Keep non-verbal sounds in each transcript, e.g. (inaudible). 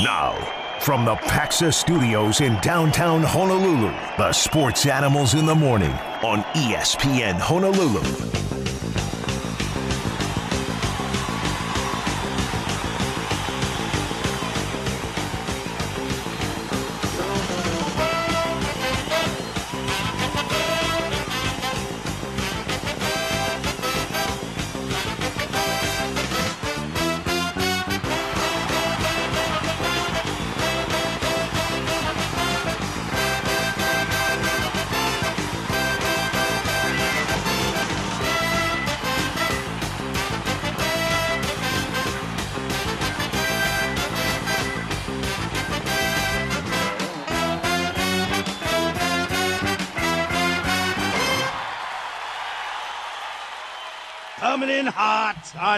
Now, from the Paxa Studios in downtown Honolulu, the sports animals in the morning on ESPN Honolulu.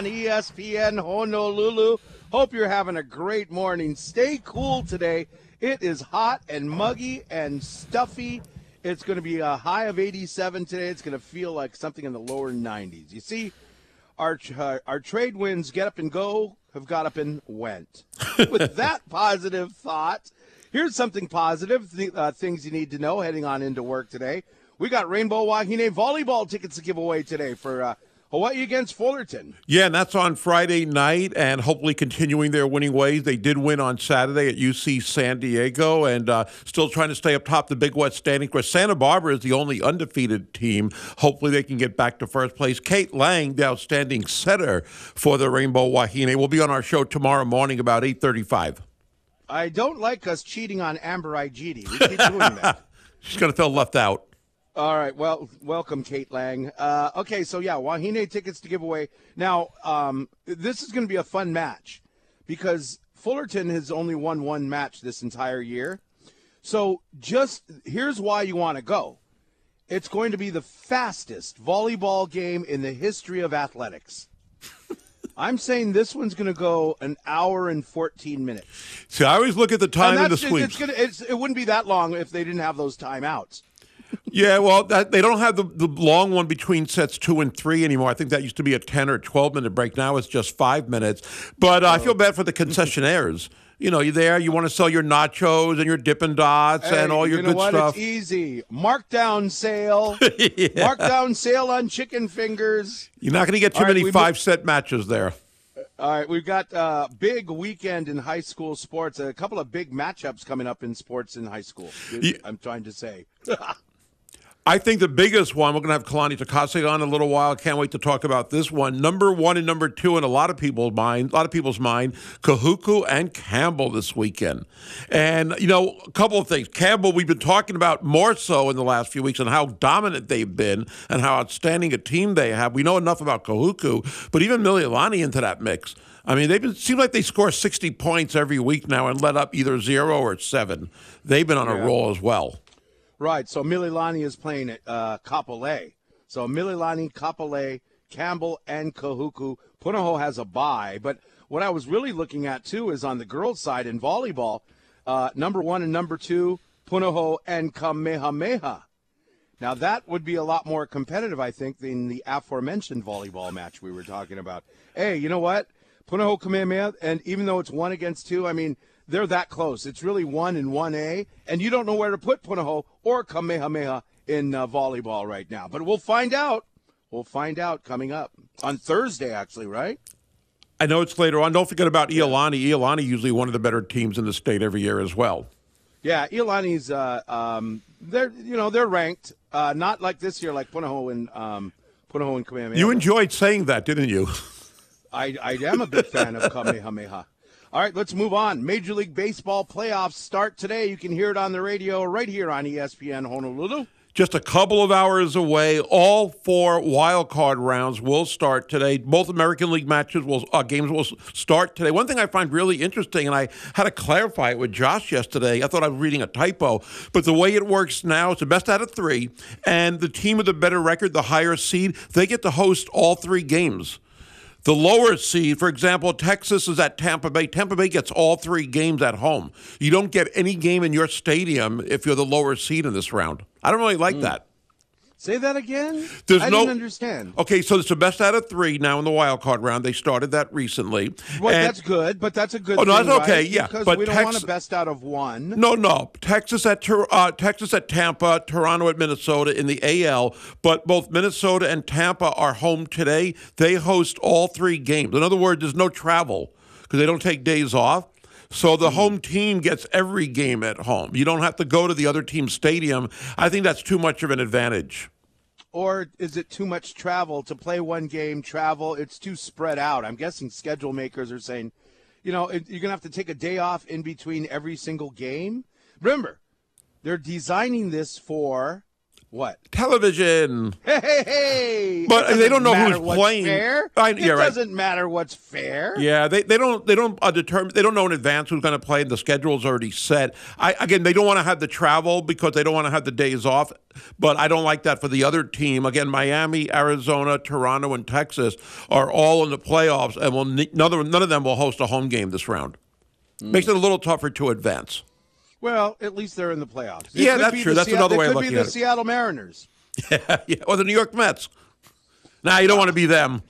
On ESPN Honolulu. Hope you're having a great morning. Stay cool today. It is hot and muggy and stuffy. It's going to be a high of 87 today. It's going to feel like something in the lower 90s. You see, our uh, our trade winds get up and go have got up and went. (laughs) With that positive thought, here's something positive th- uh, things you need to know heading on into work today. We got Rainbow Wahine volleyball tickets to give away today for uh, Hawaii against Fullerton. Yeah, and that's on Friday night, and hopefully continuing their winning ways. They did win on Saturday at UC San Diego, and uh, still trying to stay up top the Big West standing. Where Santa Barbara is the only undefeated team. Hopefully, they can get back to first place. Kate Lang, the outstanding setter for the Rainbow Wahine, will be on our show tomorrow morning about eight thirty-five. I don't like us cheating on Amber Igiede. We keep doing that. (laughs) She's going to feel left out. All right. Well, welcome, Kate Lang. Uh, okay, so yeah, Wahine tickets to give away. Now, um, this is going to be a fun match because Fullerton has only won one match this entire year. So, just here's why you want to go. It's going to be the fastest volleyball game in the history of athletics. (laughs) I'm saying this one's going to go an hour and 14 minutes. See, I always look at the time And in the sweeps. It's gonna, it's, it wouldn't be that long if they didn't have those timeouts. Yeah, well, that, they don't have the, the long one between sets two and three anymore. I think that used to be a 10 or 12 minute break. Now it's just five minutes. But uh, I feel bad for the concessionaires. You know, you're there, you want to sell your nachos and your Dippin' Dots Hey, and all your you know good what? stuff. It's easy. Markdown sale. (laughs) Yeah. Markdown sale on chicken fingers. You're not going to get too All right, many we- five set matches there. All right, we've got uh, big weekend in high school sports. A couple of big matchups coming up in sports in high school. Yeah. I'm trying to say. (laughs) I think the biggest one, we're going to have Kalani Takase on in a little while. Can't wait to talk about this one. Number one and number two in a lot of people's mind, a lot of people's mind, Kahuku and Campbell this weekend. And, you know, a couple of things. Campbell, we've been talking about more so in the last few weeks and how dominant they've been and how outstanding a team they have. We know enough about Kahuku, but even Mililani into that mix. I mean, they've been seem like they score 60 points every week now and let up either zero or seven. They've been on a Yeah. roll as well. Right. So Mililani is playing at uh, Kapolei. So Mililani, Kapolei, Campbell, and Kahuku. Punahou has a bye. But what I was really looking at, too, is on the girls' side in volleyball, uh, number one and number two, Punahou and Kamehameha. Now, that would be a lot more competitive, I think, than the aforementioned volleyball match we were talking about. Hey, you know what? Punahou Kamehameha, and even though it's one against two, I mean, they're that close. It's really one and one A, and you don't know where to put Punahou or Kamehameha in uh, volleyball right now. But we'll find out. We'll find out coming up on Thursday, actually, right? I know it's later on. Don't forget about Iolani. Iolani usually one of the better teams in the state every year as well. Yeah, Iolani's uh, um, they're you know they're ranked, uh, not like this year, like Punahou and um, Punahou and Kamehameha. You enjoyed saying that, didn't you? (laughs) I, I am a big fan of Kamehameha. All right, let's move on. Major League Baseball playoffs start today. You can hear it on the radio right here on ESPN Honolulu. Just a couple of hours away. All four wild card rounds will start today. Both American League matches will uh, games will start today. One thing I find really interesting, and I had to clarify it with Josh yesterday. I thought I was reading a typo, but the way it works now, it's the best out of three, and the team with the better record, the higher seed, they get to host all three games. The lower seed, for example, Texas is at Tampa Bay. Tampa Bay gets all three games at home. You don't get any game in your stadium if you're the lower seed in this round. I don't really like hmm. that. Say that again. There's I no- didn't understand. Okay, so it's the best out of three now in the wild card round. They started that recently. Well, And- that's good, but that's a good. Oh, no, thing, that's okay, right? yeah, because but we don't Tex- want to best out of one. No, no. Texas at uh, Texas at Tampa, Toronto at Minnesota in the AL. But both Minnesota and Tampa are home today. They host all three games. In other words, there's no travel because they don't take days off. So the hmm. home team gets every game at home. You don't have to go to the other team's stadium. I think that's too much of an advantage. Or is it too much travel to play one game? Travel, it's too spread out. I'm guessing schedule makers are saying, you know, you're gonna have to take a day off in between every single game. Remember, they're designing this for what? Television. Hey, hey, hey! But they don't know who's playing. Fair. I- it right. doesn't matter what's fair. Yeah, they, they don't they don't uh, determine they don't know in advance who's going to play. and The schedule's already set. I again they don't want to have the travel because they don't want to have the days off. But I don't like that for the other team. Again, Miami, Arizona, Toronto, and Texas are all in the playoffs, and will ne- none of none of them will host a home game this round. Hmm. Makes it a little tougher to advance. Well, at least they're in the playoffs. It Yeah, that's true. That's Sea- another way of looking at it could be the. Seattle Mariners. (laughs) yeah, yeah, or the New York Mets. Now you don't want to be them.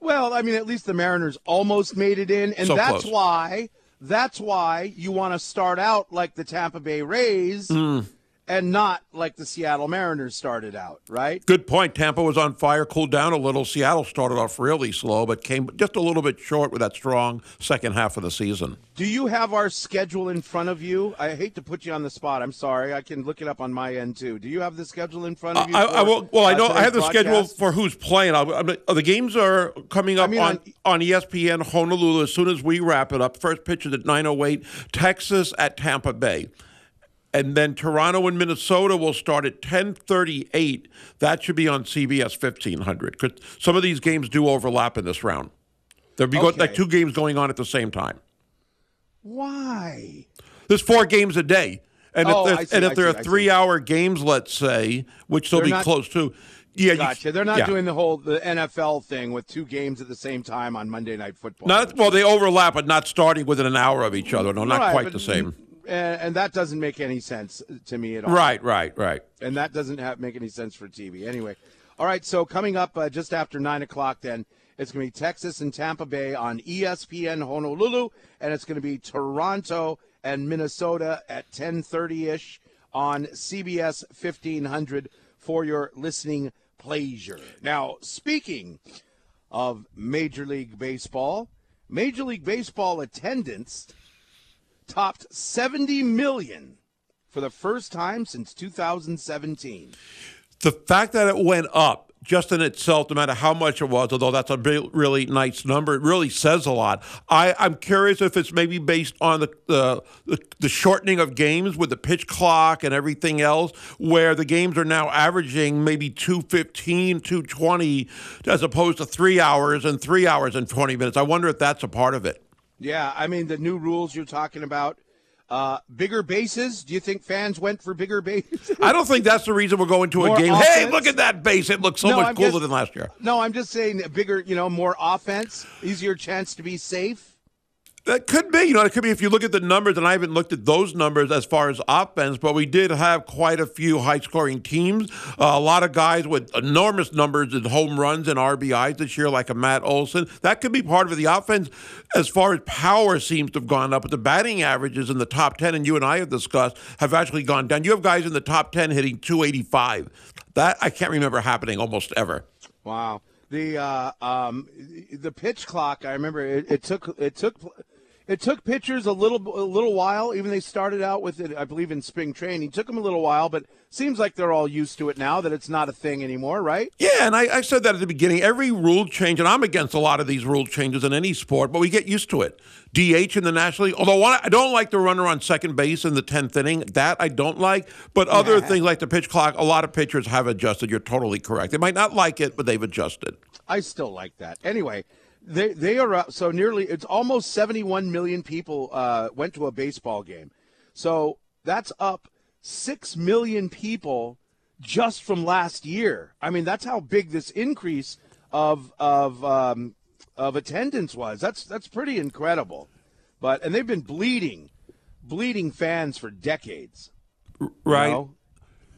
Well, I mean, at least the Mariners almost made it in, and So that's close. why that's why you want to start out like the Tampa Bay Rays Hmm. And not like the Seattle Mariners started out, right? Good point. Tampa was on fire, cooled down a little. Seattle started off really slow, but came just a little bit short with that strong second half of the season. Do you have our schedule in front of you? I hate to put you on the spot. I'm sorry. I can look it up on my end too. Do you have the schedule in front of you? I, I will, well, I uh, know I have the schedule for who's playing. Uh, the games are coming up mean, on, on- ESPN Honolulu as soon as we wrap it up. First pitch is at 9:08. Texas at Tampa Bay. And then Toronto and Minnesota will start at 10:38. That should be on CBS 1500 because some of these games do overlap in this round. There'll be Okay. like two games going on at the same time. Why? There's four games a day. And Oh, if, see, and I if there see, I are three hour games, let's say, which they'll They're be not- close to, yeah, you- Gotcha. They're not yeah. doing the whole the NFL thing with two games at the same time on Monday Night Football. Not well, they overlap, but not starting within an hour of each other. No, not Right, quite the same. And, and that doesn't make any sense to me at all. Right, right, right. and that doesn't have, make any sense for TV. Anyway, all right. So coming up uh, just after nine o'clock, then it's going to be Texas and Tampa Bay on ESPN Honolulu, and it's going to be Toronto and Minnesota at ten thirty ish on CBS fifteen hundred for your listening pleasure. Now, speaking of Major League Baseball, Major League Baseball attendance topped 70 million for the first time since 2017. The fact that it went up just in itself, no matter how much it was, although that's a really nice number, it really says a lot. I, I'm curious if it's maybe based on the, the, the, the shortening of games with the pitch clock and everything else, where the games are now averaging maybe 215, 220, as opposed to three hours and three hours and 20 minutes. I wonder if that's a part of it. Yeah, I mean the new rules you're talking about. Uh, bigger bases. Do you think fans went for bigger bases? I don't think that's the reason we're going to a More game. Hey, look at that base. It looks so No, much I'm cooler just- than last year. no, I'm just saying bigger, you know, more offense, easier chance to be safe. That could be. You know, it could be if you look at the numbers, and I haven't looked at those numbers as far as offense, but we did have quite a few high scoring teams. Uh, a lot of guys with enormous numbers in home runs and RBIs this year, like a Matt Olson. That could be part of. The offense, as far as power, seems to have gone up, but the batting averages in the top 10, and you and I have discussed, have actually gone down. You have guys in the top 10 hitting 285. That I can't remember happening almost ever. Wow. The uh, um, the pitch clock. I remember it, it took it took it took pitchers a little a little while. Even they started out with it, I believe, in spring training. Took them a little while, but seems like they're all used to it now. That it's not a thing anymore, right? Yeah, and I, I said that at the beginning. Every rule change, and I'm against a lot of these rule changes in any sport, but we get used to it. DH in the National League, although I don't like the runner on second base in the 10th inning. That I don't like. But other things like the pitch clock, a lot of pitchers have adjusted. You're totally correct. They might not like it, but they've adjusted. I still like that. Anyway, they they are up, so nearly it's almost 71 million people uh, went to a baseball game. So that's up 6 million people just from last year. I mean, that's how big this increase of of um, of attendance was. That's that's pretty incredible. But and they've been bleeding bleeding fans for decades. you Right. know?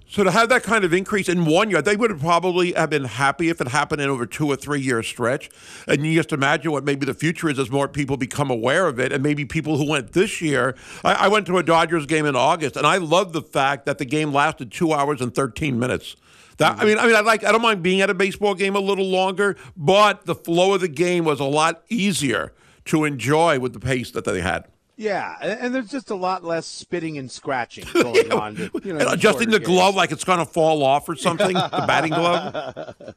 So to have that kind of increase in one year, they would have probably have been happy if it happened in over two or three year stretch. And you just imagine what maybe the future is as more people become aware of it, and maybe people who went this year. I, I went to a Dodgers game in August, and I love the fact that the game lasted two hours and thirteen minutes. That, I mm-hmm. mean, I mean, I like. I don't mind being at a baseball game a little longer, but the flow of the game was a lot easier to enjoy with the pace that they had. Yeah, and, and there's just a lot less spitting and scratching (laughs) going on. to, you know, Adjusting the shorter glove like it's going to fall off or something, the batting glove. (laughs)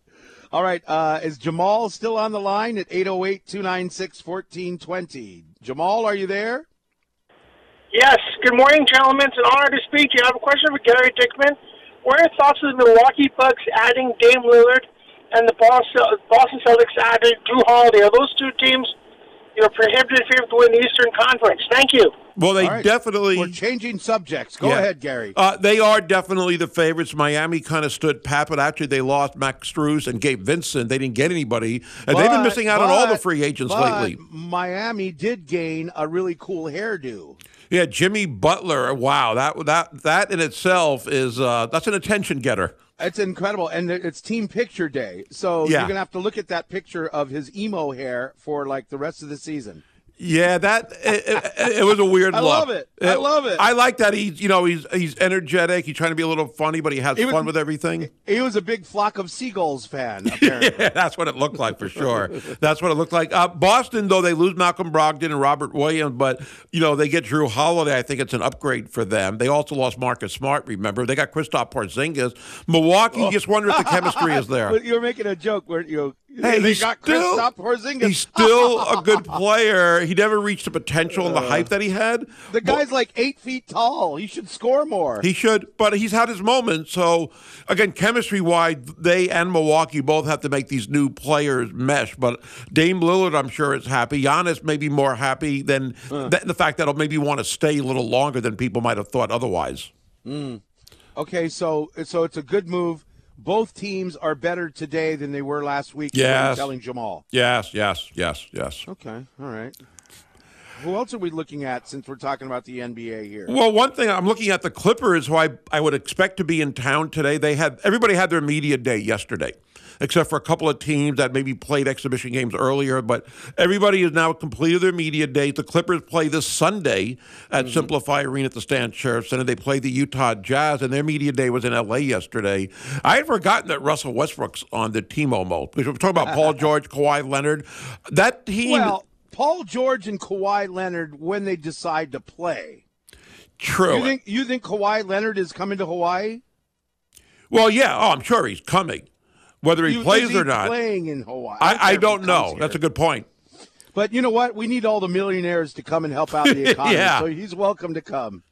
All right, uh, is Jamal still on the line at 808-296-1420? Jamal, are you there? Yes. Good morning, gentlemen. It's an honor to speak to you. I have a question for Gary Dickman. What are your thoughts of the Milwaukee Bucks adding Dame Lillard and the Boston Boston Celtics adding Jrue Holiday? Are those two teams, you know, prohibited favorite to win the Eastern Conference? Thank you. Well, they All right. definitely. We're changing subjects. Go Yeah. ahead, Gary. Uh, they are definitely the favorites. Miami kind of stood pat, but actually they lost Max Strus and Gabe Vincent. They didn't get anybody, and they've been missing out on all the free agents but lately. Miami did gain a really cool hairdo. Yeah, Jimmy Butler. Wow, that that that in itself is uh, that's an attention getter. It's incredible, and it's team picture day, so Yeah. you're gonna have to look at that picture of his emo hair for like the rest of the season. Yeah, that it, it, it was a weird (laughs) I love it. I love it. I like that he's you know he's he's energetic. He's trying to be a little funny, but he has He was- fun with everything. He was a big flock of seagulls fan, (laughs) apparently. Yeah, that's what it looked like for sure. That's what it looked like. Uh, Boston, though, they lose Malcolm Brogdon and Robert Williams, but you know they get Jrue Holiday. I think it's an upgrade for them. They also lost Marcus Smart. Remember, they got Kristaps Porzingis. Milwaukee, you just wonder if the chemistry is (laughs) there. But you were making a joke where you Hey, they he's got still, Porzingis. He's still a good player. He never reached the potential and the hype that he had. the guy's like eight feet tall. He should score more. He should, but he's had his moments. So again, chemistry wise, they and Milwaukee both have to make these new players mesh. But Dame Lillard, I'm sure, is happy. Giannis may be more happy than than the fact that he'll maybe want to stay a little longer than people might have thought otherwise. Hmm. okay, so so it's a good move. Both teams are better today than they were last week. is what you're Yes. telling Jamal. Yes, yes, yes, yes. Okay, all right. Who else are we looking at since we're talking about the NBA here? Well, one thing I'm looking at the Clippers, who I, I would expect to be in town today. They had everybody had their media day yesterday, except for a couple of teams that maybe played exhibition games earlier. But everybody has now completed their media day. The Clippers play this Sunday at mm-hmm. SimpliFi Arena at the Stan Sheriff Center. They play the Utah Jazz, and their media day was in LA yesterday. I had forgotten that Russell Westbrook's on the team almost because we're talking about Paul (laughs) George, Kawhi Leonard. That team, Well, Paul George and Kawhi Leonard when they decide to play. true. You think you think Kawhi Leonard is coming to Hawaii? well, yeah. Oh, I'm sure he's coming. Whether he You- plays or not, playing in Hawaii. I, I care if he don't know. comes That's a good point. But you know what? We need all the millionaires to come and help out the (laughs) economy. Yeah. So he's welcome to come.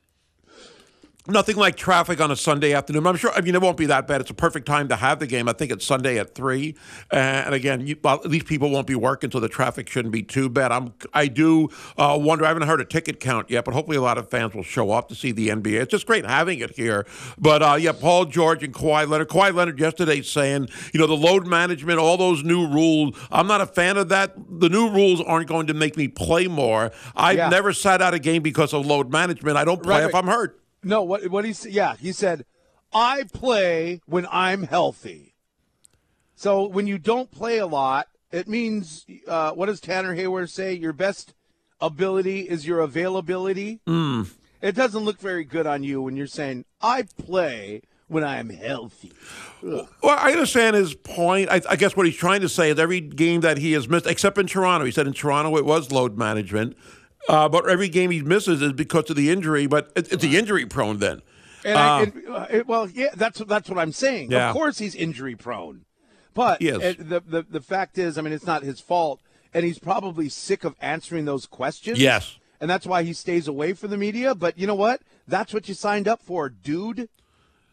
Nothing like traffic on a Sunday afternoon. I'm sure. I mean, it won't be that bad. It's a perfect time to have the game. I think it's Sunday at three, and again, you, well, at least people won't be working, so the traffic shouldn't be too bad. I'm. I do uh, wonder. I haven't heard a ticket count yet, but hopefully a lot of fans will show up to see the NBA. It's just great having it here. But uh, yeah, Paul George and Kawhi Leonard. Kawhi Leonard yesterday saying, you know, the load management, all those new rules. I'm not a fan of that. The new rules aren't going to make me play more. I've Yeah. never sat out a game because of load management. I don't play Right, if. I'm hurt. No, what what he said? Yeah, he said, "I play when I'm healthy." So when you don't play a lot, it means uh, what does Tanner Hayward say? Your best ability is your availability. Mm. It doesn't look very good on you when you're saying, "I play when I'm healthy." Well, I understand his point. I, I guess what he's trying to say is every game that he has missed, except in Toronto, he said in Toronto it was load management, uh, but every game he misses is because of the injury. But it, it's the injury prone then. And, I, uh, it, well, yeah, that's that's what I'm saying. Yeah. Of course, he's injury prone, but is. uh, the, the the fact is, I mean, it's not his fault, and he's probably sick of answering those questions. Yes. and that's why he stays away from the media. But you know what? That's what you signed up for, dude.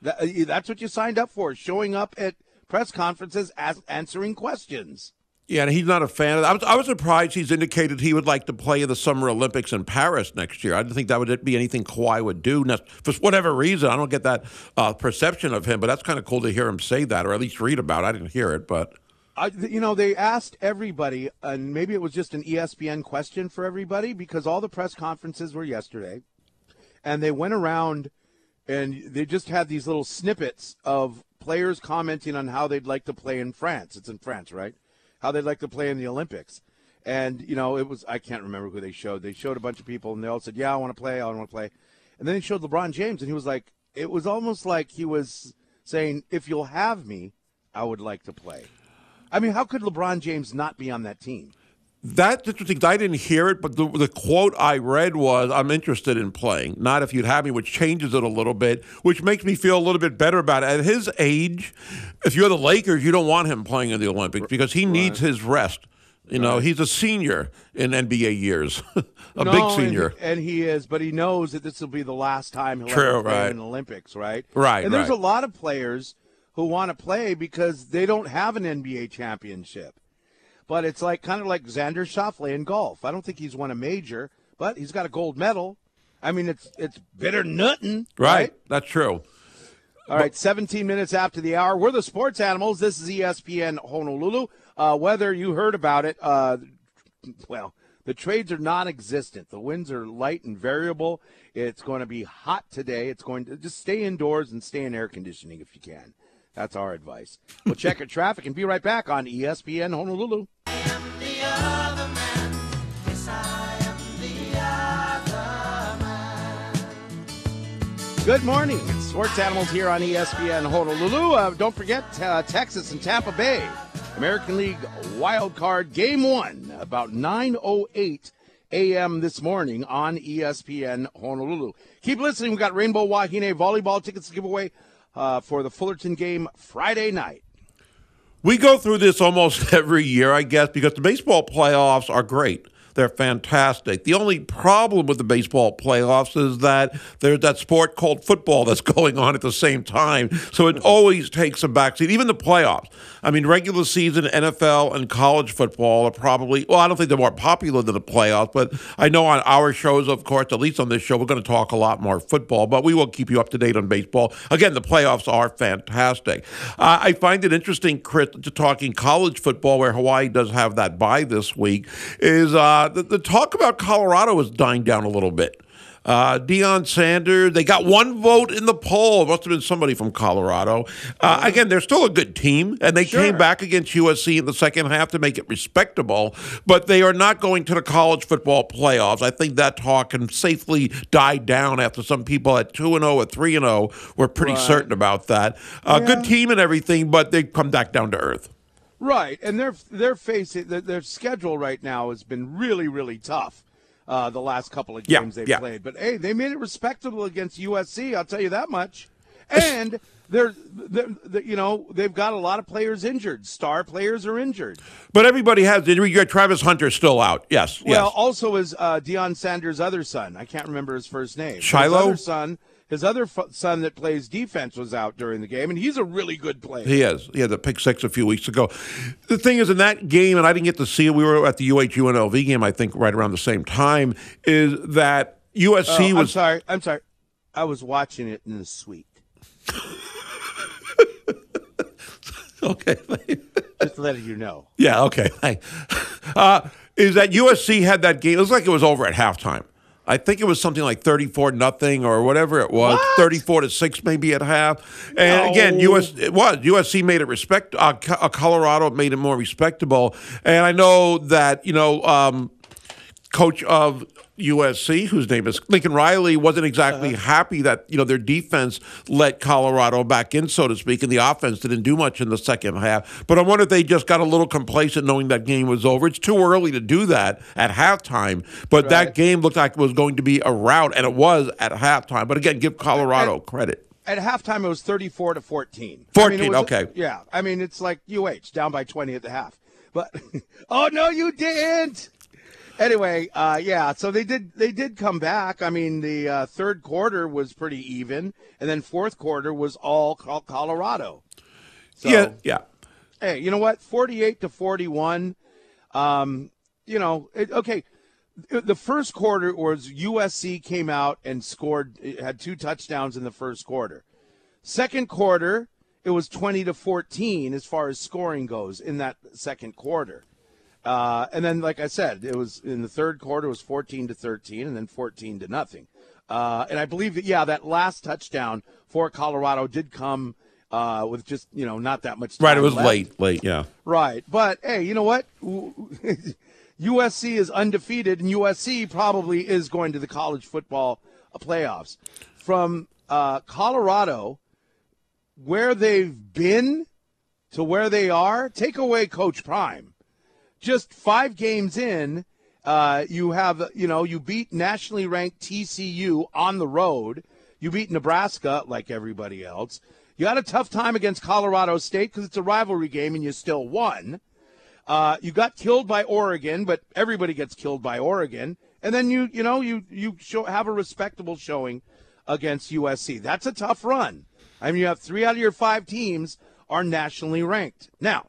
That, uh, that's what you signed up for, showing up at press conferences, as, answering questions. Yeah, and he's not a fan of that. I was, I was surprised he's indicated he would like to play in the Summer Olympics in Paris next year. I didn't think that would be anything Kawhi would do for whatever reason. I don't get that uh, perception of him, but that's kind of cool to hear him say that, or at least read about. it. I didn't hear it, but I, you know, they asked everybody, and maybe it was just an ESPN question for everybody because all the press conferences were yesterday, and they went around and they just had these little snippets of players commenting on how they'd like to play in France. It's in France, right? How they'd like to play in the Olympics. And, you know, it was, I can't remember who they showed. They showed a bunch of people, and they all said, Yeah, I want to play, I want to play. And then they showed LeBron James, and he was like, It was almost like he was saying, If you'll have me, I would like to play. I mean, how could LeBron James not be on that team? That's interesting. I didn't hear it, but the, the quote I read was, "I'm interested in playing, not if you'd have me," which changes it a little bit, which makes me feel a little bit better about it. At his age, if you're the Lakers, you don't want him playing in the Olympics because he needs his rest. You know, he's a senior in NBA years, (laughs) a No, big and senior. he- And he, is, but he knows that this will be the last time he'll True, ever play right. in the Olympics, right? Right, And there's right. a lot of players who want to play because they don't have an NBA championship. But it's like kind of like Xander Schauffele in golf. I don't think he's won a major, but he's got a gold medal. I mean, it's it's bitter nuttin', right, that's true. All right, 17 minutes after the hour. We're the sports animals. This is ESPN Honolulu. Uh, whether you heard about it, uh, well, the trades are non existent. The winds are light and variable. It's going to be hot today. It's going to just stay indoors and stay in air conditioning if you can. That's our advice. We'll check your traffic and be right back on ESPN Honolulu. Good morning. Sports Animals here on ESPN Honolulu. Uh, don't forget uh, Texas and Tampa Bay. American League Wild Card Game 1 about 9:08 a.m. this morning on ESPN Honolulu. Keep listening. We've got Rainbow Wahine volleyball tickets to give away uh, for the Fullerton game Friday night. We go through this almost (laughs) every year, I guess, because the baseball playoffs are great. They're fantastic. The only problem with the baseball playoffs is that there's that sport called football that's (laughs) going on at the same time. So it always takes a backseat, even the playoffs. I mean, regular season NFL and college football are probably, well, I don't think they're more popular than the playoffs, but I know on our shows, of course, at least on this show, we're going to talk a lot more football, but we will keep you up to date on baseball. Again, the playoffs are fantastic. Uh, I find it interesting, Chris, to talking college football, where Hawaii does have that bye this week, is uh, the, the talk about Colorado is dying down a little bit. Uh, Deion Sanders, they got one vote in the poll. It must have been somebody from Colorado. Uh, again, they're still a good team, and they came back against USC in the second half to make it respectable, but they are not going to the college football playoffs. I think that talk can safely die down after some people at 2 and 0 or 3 and 0 were pretty certain about that. Uh, Good team and everything, but they come back down to earth. Right, and their their facing their, their schedule right now has been really really tough. Uh, the last couple of Yeah, games they've yeah. played, but hey, they made it respectable against USC. I'll tell you that much. And they're, they're, they you know they've got a lot of players injured. Star players are injured. But everybody has. You got Travis Hunter still out. Yes, Well, yes. also is uh, Deion Sanders' other son. I can't remember his first name. Shilo? other son. His other f- son that plays defense was out during the game, and he's a really good player. He is. He had the pick six a few weeks ago. The thing is, in that game, and I didn't get to see it. We were at the UH UNLV game, I think, right around the same time. Is that USC Oh, I'm was sorry. I'm sorry. I was watching it in the suite. (laughs) okay? (laughs) Just letting you know. yeah, okay. (laughs) Uh, is that USC had that game? It was like it was over at halftime. I think it was something like thirty-four nothing or whatever it was, What? thirty-four to six maybe at half. And again, No. US it was USC made it respect. Uh, uh, Colorado made it more respectable. And I know that you know. Um, coach of USC, whose name is Lincoln Riley, wasn't exactly happy that you know their defense let Colorado back in, so to speak, and the offense didn't do much in the second half. But I wonder if they just got a little complacent knowing that game was over. It's too early to do that at halftime, but that game looked like it was going to be a rout, and it was at halftime. But again, give Colorado credit. At halftime, it was 34 to 14. 14, I mean, was- okay. Yeah. I mean, it's like UH down by 20 at the half. But, (laughs) oh, no, you didn't. Anyway, uh, yeah, so they did they did come back. I mean, the uh, third quarter was pretty even, and then fourth quarter was all Col- Colorado. So, yeah, yeah. hey, you know what? 48 to 41. Um, you know, it, okay. The first quarter was USC came out and scored, had two touchdowns in the first quarter. Second quarter, it was 20 to 14 as far as scoring goes in that second quarter. Uh, and then, like I said, it was in the third quarter, it was 14 to 13, and then 14 to nothing. Uh, and I believe that, yeah, that last touchdown for Colorado did come uh, with just, you know, not that much time. Right, it was left. late, late, yeah. Right. But, hey, you know what? USC (laughs) is undefeated, and USC probably is going to the college football playoffs. From uh, Colorado, where they've been to where they are, take away Coach Prime. Just five games in, uh, you have, you know, you beat nationally ranked TCU on the road. You beat Nebraska like everybody else. You had a tough time against Colorado State because it's a rivalry game and you still won. Uh, you got killed by Oregon, but everybody gets killed by Oregon. And then you, you know, you you show, have a respectable showing against USC. That's a tough run. I mean, you have three out of your five teams are nationally ranked. Now,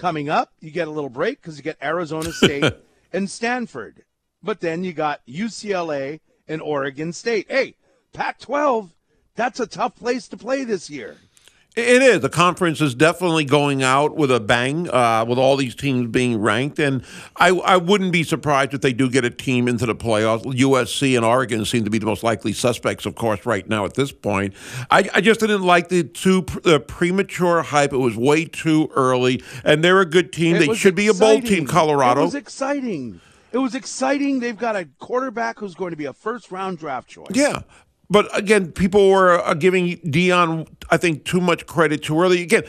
coming up, you get a little break because you get Arizona State (laughs) and Stanford, but then you got UCLA and Oregon State. Hey, Pac-12, that's a tough place to play this year. It is. The conference is definitely going out with a bang, uh, with all these teams being ranked. And I, I wouldn't be surprised if they do get a team into the playoffs. USC and Oregon seem to be the most likely suspects, of course, right now at this point. I, I just didn't like the too the premature hype. It was way too early. And they're a good team. It they should be a bowl team. Colorado. It was exciting. It was exciting. They've got a quarterback who's going to be a first round draft choice. Yeah. But again, people were uh, giving Deion, I think, too much credit too early. Again,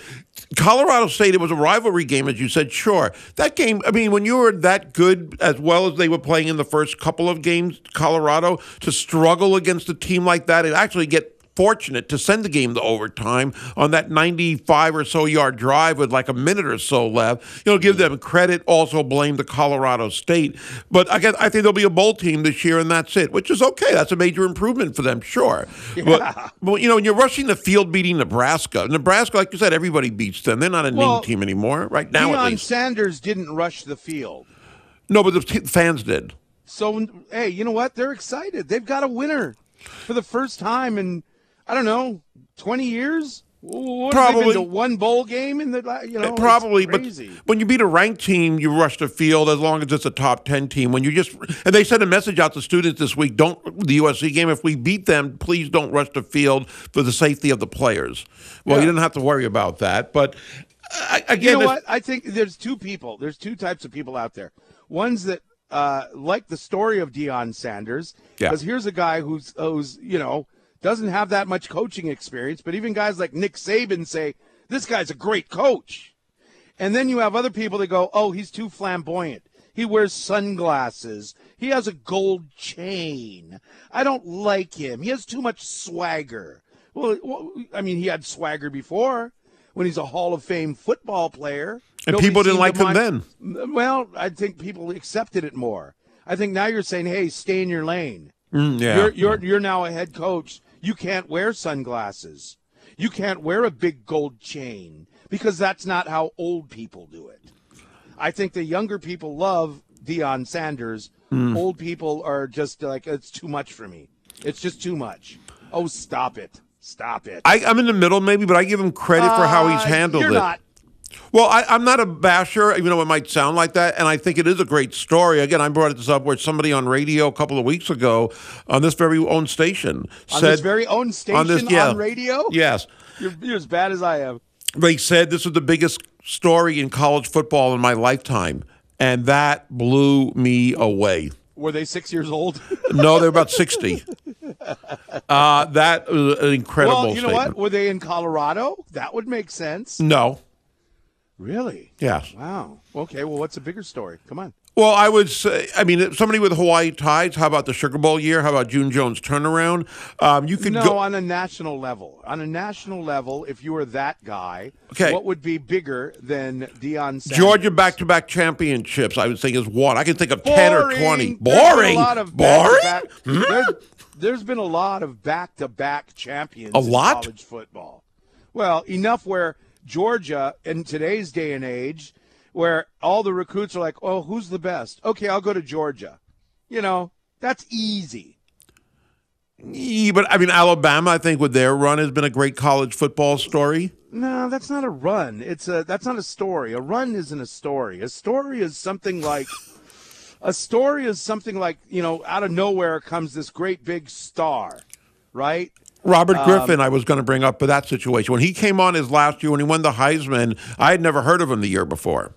Colorado State, it was a rivalry game, as you said. Sure, that game. I mean, when you were that good, as well as they were playing in the first couple of games, Colorado to struggle against a team like that and actually get fortunate to send the game to overtime on that 95 or so yard drive with like a minute or so left. You know, give them credit. Also blame the Colorado State. But again, I think there'll be a bowl team this year, and that's it, which is okay. That's a major improvement for them, sure. But, but you know, when you're rushing the field beating Nebraska, Nebraska, like you said, everybody beats them. They're not a Well, name team anymore, right now at Deion least. Sanders didn't rush the field. No, but the t- fans did. So, hey, you know what? They're excited. They've got a winner for the first time in, I don't know, 20 years? What, have they been Probably. to one bowl game in the, you know, Probably, but when you beat a ranked team, you rush the field as long as it's a top ten team. When you just and they sent a message out to students this week: don't the USC game. If we beat them, please don't rush the field for the safety of the players. Well, Yeah. you didn't have to worry about that, but uh, again, you know what? I think there's two people. There's two types of people out there. Ones that uh, like the story of Deion Sanders, Yeah. because here's a guy who's who's you know doesn't have that much coaching experience, but even guys like Nick Saban say this guy's a great coach. And then you have other people that go, oh, he's too flamboyant. He wears sunglasses. He has a gold chain. I don't like him. He has too much swagger. Well, I mean, he had swagger before when he's a Hall of Fame football player. And Nobody people didn't like him mind- Well, I think people accepted it more. I think now you're saying, hey, stay in your lane. Mm, yeah. You're, you're, you're now a head coach. You can't wear sunglasses. You can't wear a big gold chain because that's not how old people do it. I think the younger people love Deion Sanders. Hmm. Old people are just like, it's too much for me. It's just too much. Oh, stop it. Stop it. I, I'm in the middle, maybe, but I give him credit for how he's Uh, handled you're it. not. Well, I, I'm not a basher, even though it might sound like that, and I think it is a great story. Again, I brought this up where somebody on radio a couple of weeks ago on this very own station On said this very own station on, this- yeah. radio? Yes, You're, you're as bad as I am. they said this was the biggest story in college football in my lifetime, and that blew me away. Were they six years old? (laughs) No, they're about sixty. (laughs) Uh, that was an incredible well, you know statement. what? Were they in Colorado? That would make sense. No, Really? yes. Wow. Okay. Well, what's a bigger story? Come on. Well, I would say, I mean, somebody with Hawaii ties. How about the Sugar Bowl year? How about June Jones turnaround? Um, you could No, go. on a national level. On a national level, if you were that guy, Okay. what would be bigger than Deion Sanders? Georgia back-to-back championships. I would think is one. I can think of ten or twenty. Boring. There's been Boring. a lot of Boring. back-to-back- There's, been a lot of back-to-back champions. A in lot? college football. Well, enough where Georgia in today's day and age, where all the recruits are like, "Oh, who's the best?" Okay, I'll go to Georgia. You know, that's easy. Yeah, but I mean, Alabama. I think with their run has been a great college football story. No, that's not a run. It's a that's not a story. A run isn't a story. A story is something like a story is something like, you know, out of nowhere comes this great big star, right? Robert um, Griffin, I was going to bring up for that situation. When he came on his last year, when he won the Heisman, I had never heard of him the year before.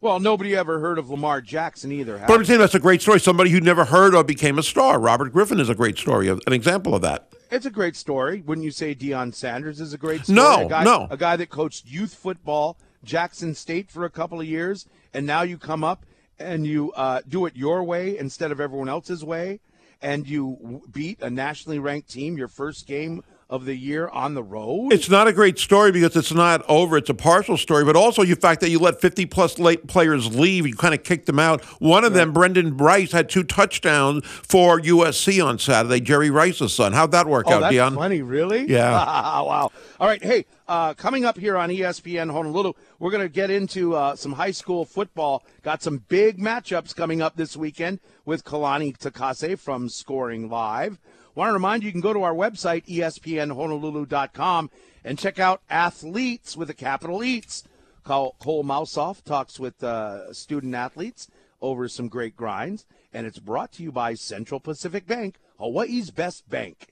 Well, nobody ever heard of Lamar Jackson either. But I'm saying that's a great story. Somebody who never heard of became a star. Robert Griffin is a great story, an example of that. It's a great story. Wouldn't you say Deion Sanders is a great story? No, a guy, no. A guy that coached youth football, Jackson State for a couple of years, and now you come up and you uh, do it your way instead of everyone else's way, and you beat a nationally ranked team your first game of the year on the road. It's not a great story because it's not over. It's a partial story, but also the fact that you let 50 plus late players leave, you kind of kicked them out. One of right. them, Brenden Rice, had two touchdowns for USC on Saturday. Jerry Rice's son. How'd that work oh, out, that's Deion? Funny, really? Yeah. (laughs) wow. All right. Hey, uh, coming up here on ESPN Honolulu, we're going to get into uh, some high school football. Got some big matchups coming up this weekend with Kalani Takase from Scoring Live. Want to remind you, you can go to our website, espnhonolulu.com, and check out Athletes with a capital Eats. Cole Mousoff talks with uh, student athletes over some great grinds, and it's brought to you by Central Pacific Bank, Hawaii's best bank.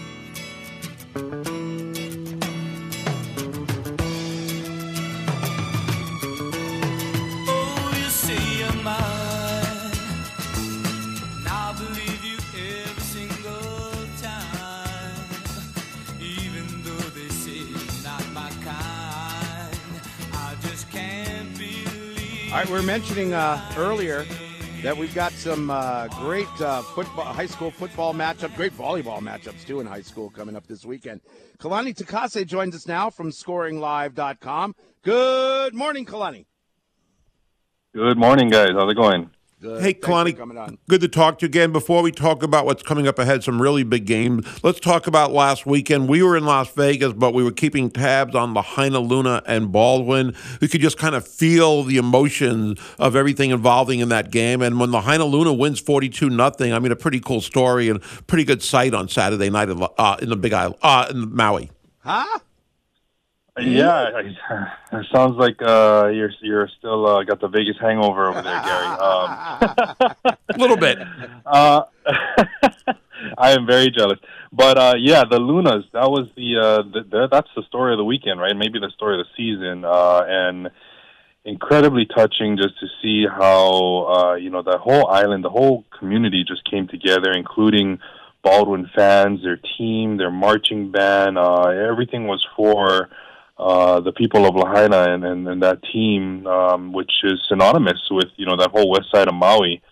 All right, we are mentioning uh, earlier that we've got some uh, great uh, football, high school football matchup, great volleyball matchups too in high school coming up this weekend. Kalani Takase joins us now from ScoringLive.com. Good morning, Kalani. Good morning, guys. How's it going? Hey, Kalani, good to talk to you again. Before we talk about what's coming up ahead, some really big games, let's talk about last weekend. We were in Las Vegas, but we were keeping tabs on Lahainaluna and Baldwin. We could just kind of feel the emotions of everything involving in that game. And when Lahainaluna wins 42 nothing, I mean, a pretty cool story and pretty good sight on Saturday night uh, in the Big Island, uh, in Maui. Huh? Yeah, (laughs) it sounds like uh, you're you're still uh, got the Vegas hangover over there, Gary. Um, a (laughs) little bit. (laughs) Uh, I am very jealous, but uh, yeah, the Lunas. That was the, uh, the, the that's the story of the weekend, right? Maybe the story of the season, uh, and incredibly touching just to see how uh, you know the whole island, the whole community just came together, including Baldwin fans, their team, their marching band. Uh, everything was for uh, the people of Lahaina and, and, and that team, um, which is synonymous with you know that whole west side of Maui,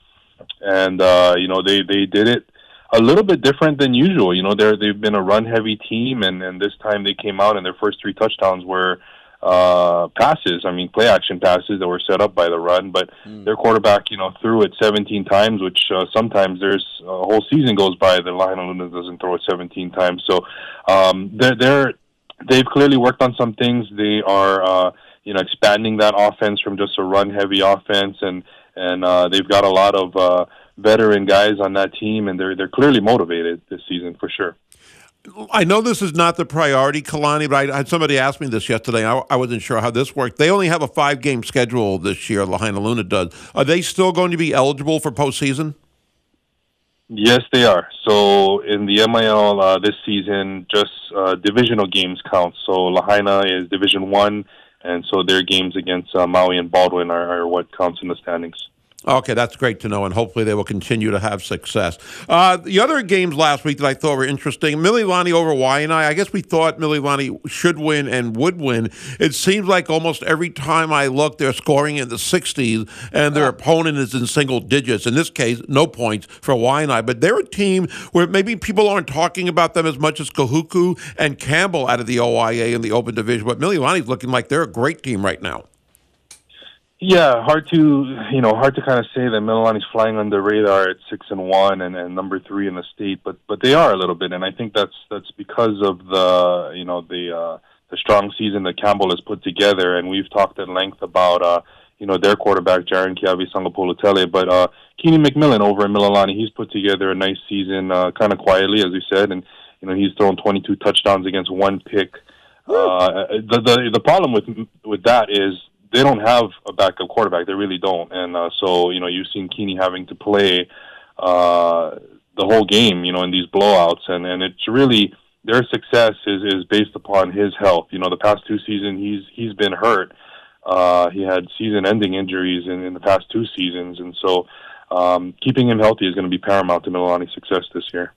and uh, you know they they did it a little bit different than usual. You know they're they've been a run heavy team, and and this time they came out and their first three touchdowns were uh passes i mean play action passes that were set up by the run but mm. their quarterback you know threw it 17 times which uh, sometimes there's a whole season goes by that Lahainaluna doesn't throw it 17 times so um they're they're they've clearly worked on some things. They are, uh, you know, expanding that offense from just a run-heavy offense, and and uh, they've got a lot of uh, veteran guys on that team, and they're they're clearly motivated this season for sure. I know this is not the priority, Kalani, but I had somebody ask me this yesterday. I, I wasn't sure how this worked. They only have a five-game schedule this year. Lahainaluna does. Are they still going to be eligible for postseason? Yes, they are. So in the MIL uh, this season, just uh, divisional games count. So Lahaina is Division One, and so their games against uh, Maui and Baldwin are, are what counts in the standings. Okay, that's great to know, and hopefully they will continue to have success. Uh, the other games last week that I thought were interesting, Mililani over Waianae. I guess we thought Mililani should win and would win. It seems like almost every time I look, they're scoring in the 60s, and their opponent is in single digits. In this case, no points for Waianae, but they're a team where maybe people aren't talking about them as much as Kahuku and Campbell out of the OIA in the Open Division, but Mililani's looking like they're a great team right now. Yeah, hard to you know hard to kind of say that Mililani's flying under radar at six and one and, and number three in the state, but but they are a little bit, and I think that's that's because of the you know the uh, the strong season that Campbell has put together, and we've talked at length about uh, you know their quarterback Jaron Keawe Sagapolutele, but uh, Keenan McMillan over in Mililani, he's put together a nice season, uh, kind of quietly as we said, and you know he's thrown 22 touchdowns against one pick. Uh, the, the the problem with with that is they don't have a backup quarterback. They really don't, and uh, so you know you've seen Keeney having to play uh, the whole game, you know, in these blowouts, and and it's really their success is is based upon his health. You know, the past two seasons he's he's been hurt. Uh, he had season-ending injuries in, in the past two seasons, and so um, keeping him healthy is going to be paramount to Mililani's success this year.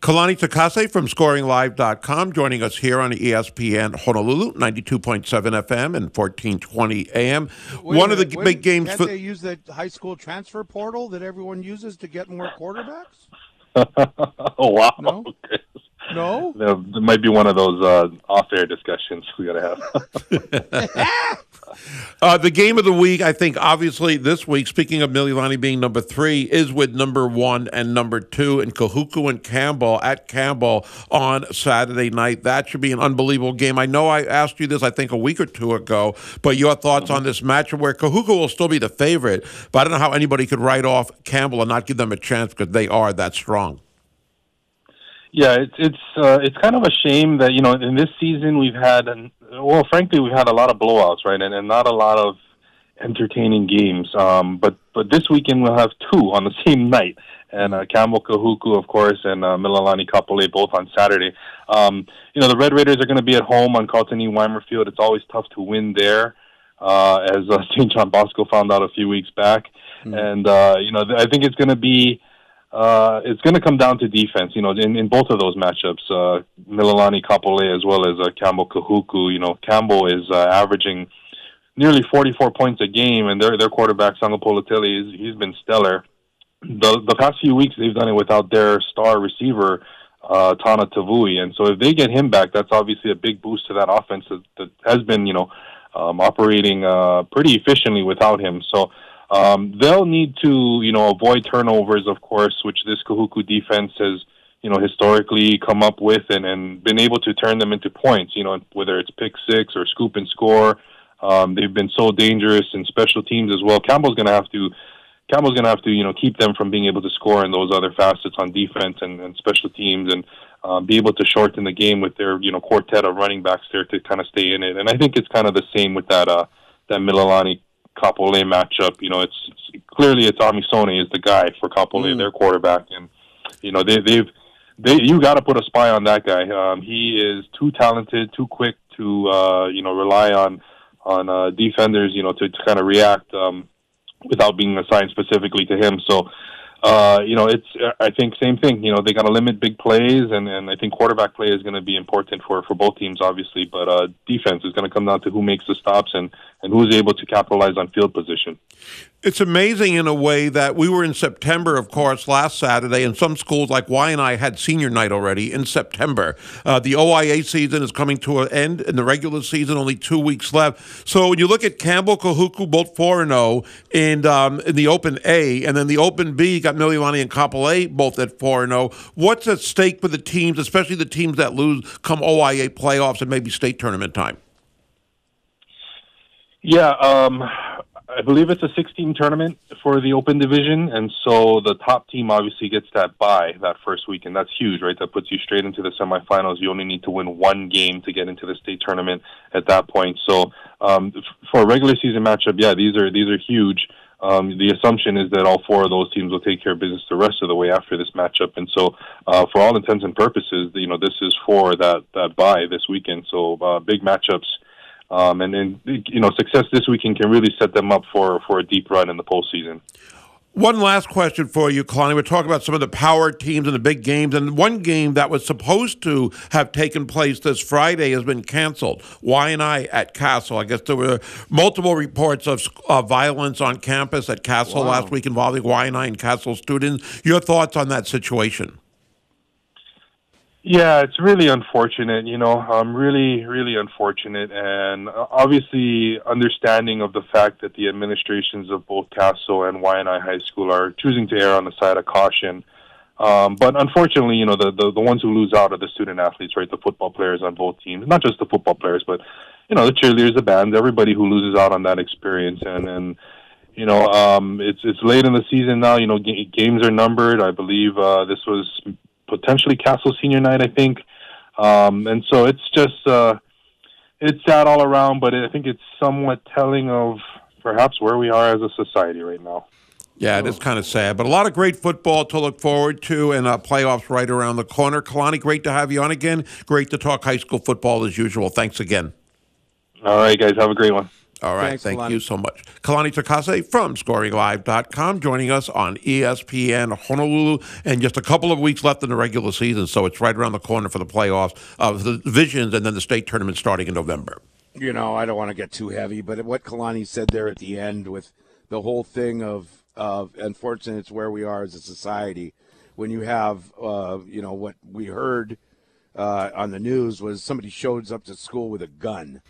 Kalani Takase from ScoringLive.com joining us here on ESPN Honolulu, 92.7 FM and 1420 AM. Wait One a of the minute, big wait, games Can't for they use the high school transfer portal that everyone uses to get more quarterbacks? (laughs) oh wow! No? Okay. (laughs) No. There, there might be one of those uh, off-air discussions we got to have. (laughs) (laughs) Uh, the game of the week, I think, obviously this week, speaking of Mililani being number three, is with number one and number two in Kahuku and Campbell at Campbell on Saturday night. That should be an unbelievable game. I know I asked you this, I think, a week or two ago, but your thoughts on this matchup where Kahuku will still be the favorite, but I don't know how anybody could write off Campbell and not give them a chance because they are that strong. Yeah, it's it's uh, it's kind of a shame that you know in this season we've had an, well, frankly, we've had a lot of blowouts, right, and, and not a lot of entertaining games. Um, but but this weekend we'll have two on the (laughs) same night, and uh, Campbell Kahuku, of course, and uh, Mililani Kapolei both on Saturday. Um, you know the Red Raiders are going to be at home on Carlton E. Weimer Field. It's always tough to win there, uh, as uh, (laughs) St. John Bosco found out a few weeks back, mm-hmm. and uh, you know I think it's going to be uh, it's going to come down to defense. You know, in, in both of those matchups, uh, Mililani Kapolei as well as uh, Campbell Kahuku. You know, Campbell is uh, averaging nearly 44 points a game, and their their quarterback Sagapolutele is he's been stellar. The the past few weeks they've done it without their star receiver uh, Tana Tavui, and so if they get him back, that's obviously a big boost to that offense that, that has been you know um, operating uh, pretty efficiently without him. So um, they'll need to, you know, avoid turnovers, of course, which this Kahuku defense has, you know, historically come up with and, and been able to turn them into points, you know, whether it's pick six or scoop and score. Um, they've been so dangerous in special teams as well. Campbell's going to have to, Campbell's going to have to, you know, keep them from being able to score in those other facets on defense and, and special teams and um, be able to shorten the game with their, you know, quartet of running backs there to kind of stay in it. And I think it's kind of the same with that, uh, that Mililani Kapolei matchup. You know, it's, it's clearly it's Amisone is the guy for Kapolei, mm. their quarterback, and you know they they've they you got to put a spy on that guy. Um, he is too talented, too quick to uh, you know rely on on uh, defenders. You know to, to kind of react um, without being assigned specifically to him. So. Uh, you know, it's. I think same thing. You know, they got to limit big plays, and, and I think quarterback play is going to be important for for both teams, obviously. But uh, defense is going to come down to who makes the stops and and who's able to capitalize on field position. It's amazing in a way that we were in September, of course, last Saturday, and some schools like Waianae had senior night already in September. Uh, the OIA season is coming to an end, in the regular season only two weeks left. So when you look at Campbell, Kahuku, both four and zero, oh, and um, in the Open A, and then the Open B, you got Mililani and Kapolei both at four and zero. Oh. What's at stake for the teams, especially the teams that lose come OIA playoffs and maybe state tournament time? Yeah, um, I believe it's a 16 tournament for the Open Division, and so the top team obviously gets that bye that first week, and that's huge, right? That puts you straight into the semifinals. You only need to win one game to get into the state tournament at that point. So um, for a regular season matchup, yeah, these are these are huge. Um, the assumption is that all four of those teams will take care of business the rest of the way after this matchup, and so uh, for all intents and purposes, you know, this is for that that bye this weekend. So uh, big matchups um, and then you know success this weekend can really set them up for for a deep run in the postseason. One last question for you, Kalani. We're talking about some of the power teams and the big games, and one game that was supposed to have taken place this Friday has been canceled. Waianae at Castle. I guess there were multiple reports of uh, violence on campus at Castle wow. last week involving Waianae and Castle students. Your thoughts on that situation? Yeah, it's really unfortunate, you know, um, really, really unfortunate. And uh, obviously, understanding of the fact that the administrations of both Castle and Waianae High School are choosing to err on the side of caution. Um, but unfortunately, you know, the, the, the ones who lose out are the student athletes, right? The football players on both teams. Not just the football players, but, you know, the cheerleaders, the bands, everybody who loses out on that experience. And, and you know, um, it's, it's late in the season now. You know, g- games are numbered. I believe uh, this was potentially Castle Senior Night, I think. Um, and so it's just, uh, it's sad all around, but I think it's somewhat telling of perhaps where we are as a society right now. Yeah, it is kind of sad, but a lot of great football to look forward to, and uh, playoffs right around the corner. Kalani, great to have you on again. Great to talk high school football as usual. Thanks again. All right, guys, have a great one. All right, Thanks, thank Kalani. you so much. Kalani Takase from ScoringLive.com joining us on ESPN Honolulu, and just a couple of weeks left in the regular season, so it's right around the corner for the playoffs of the divisions and then the state tournament starting in November. you know, I don't want to get too heavy, but what Kalani said there at the end with the whole thing of, of unfortunately, it's where we are as a society. When you have, uh, you know, what we heard uh, on the news was somebody shows up to school with a gun.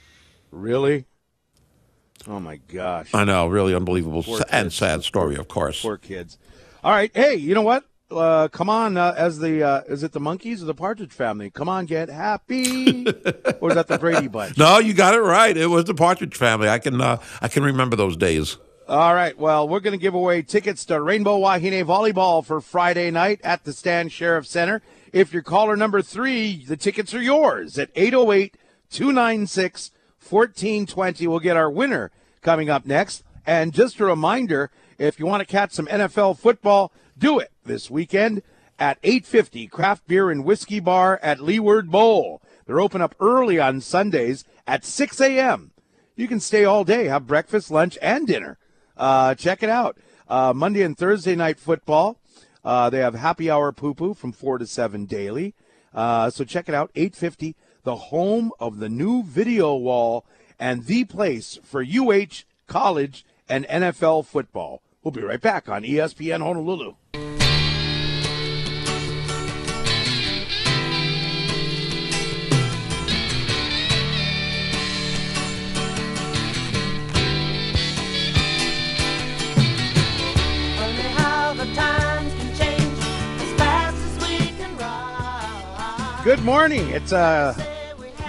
Really? Oh my gosh. I know, really unbelievable Poor and kids. sad story, of course. Poor kids. All right. Hey, you know what? Uh, come on, uh, as the uh, is it the Monkees or the Partridge Family? Come on, get happy, (laughs) or is that the Brady Bunch? No, you got it right. It was the Partridge Family. I can uh, I can remember those days. All right. Well, we're going to give away tickets to Rainbow Wahine Volleyball for Friday night at the Stan Sheriff Center. If you're caller number three, the tickets are yours at 808 296 1420. We'll get our winner coming up next. And just a reminder if you want to catch some NFL football, do it this weekend at 850 Craft Beer and Whiskey Bar at Leeward Bowl. They're open up early on Sundays at 6 a.m. You can stay all day, have breakfast, lunch, and dinner. Uh, check it out. Uh, Monday and Thursday night football. Uh, they have happy hour pupu from 4 to 7 daily. Uh, so check it out. 850, the home of the new video wall and the place for UH, college, and NFL football. We'll be right back on ESPN Honolulu. Funny how the times can change as fast as we can ride. Good morning. It's uh,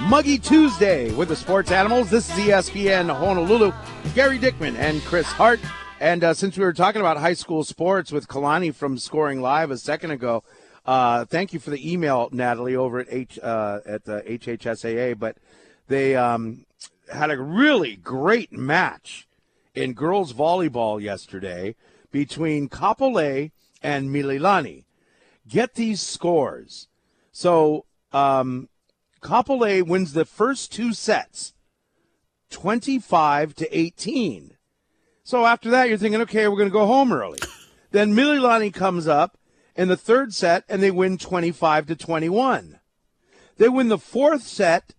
Muggy Tuesday with the Sports Animals. This is ESPN Honolulu. Gary Dickman and Chris Hart. And uh, since we were talking about high school sports with Kalani from Scoring Live a second ago, uh, thank you for the email, Natalie, over at H uh, at uh, HHSAA. But they um, had a really great match in girls volleyball yesterday between Kapolei and Mililani. Get these scores. So um, Kapolei wins the first two sets, 25 to 18. So after that, you're thinking, okay, we're going to go home early. (laughs) Then Mililani comes up in the third set and they win 25 to 21. They win the fourth set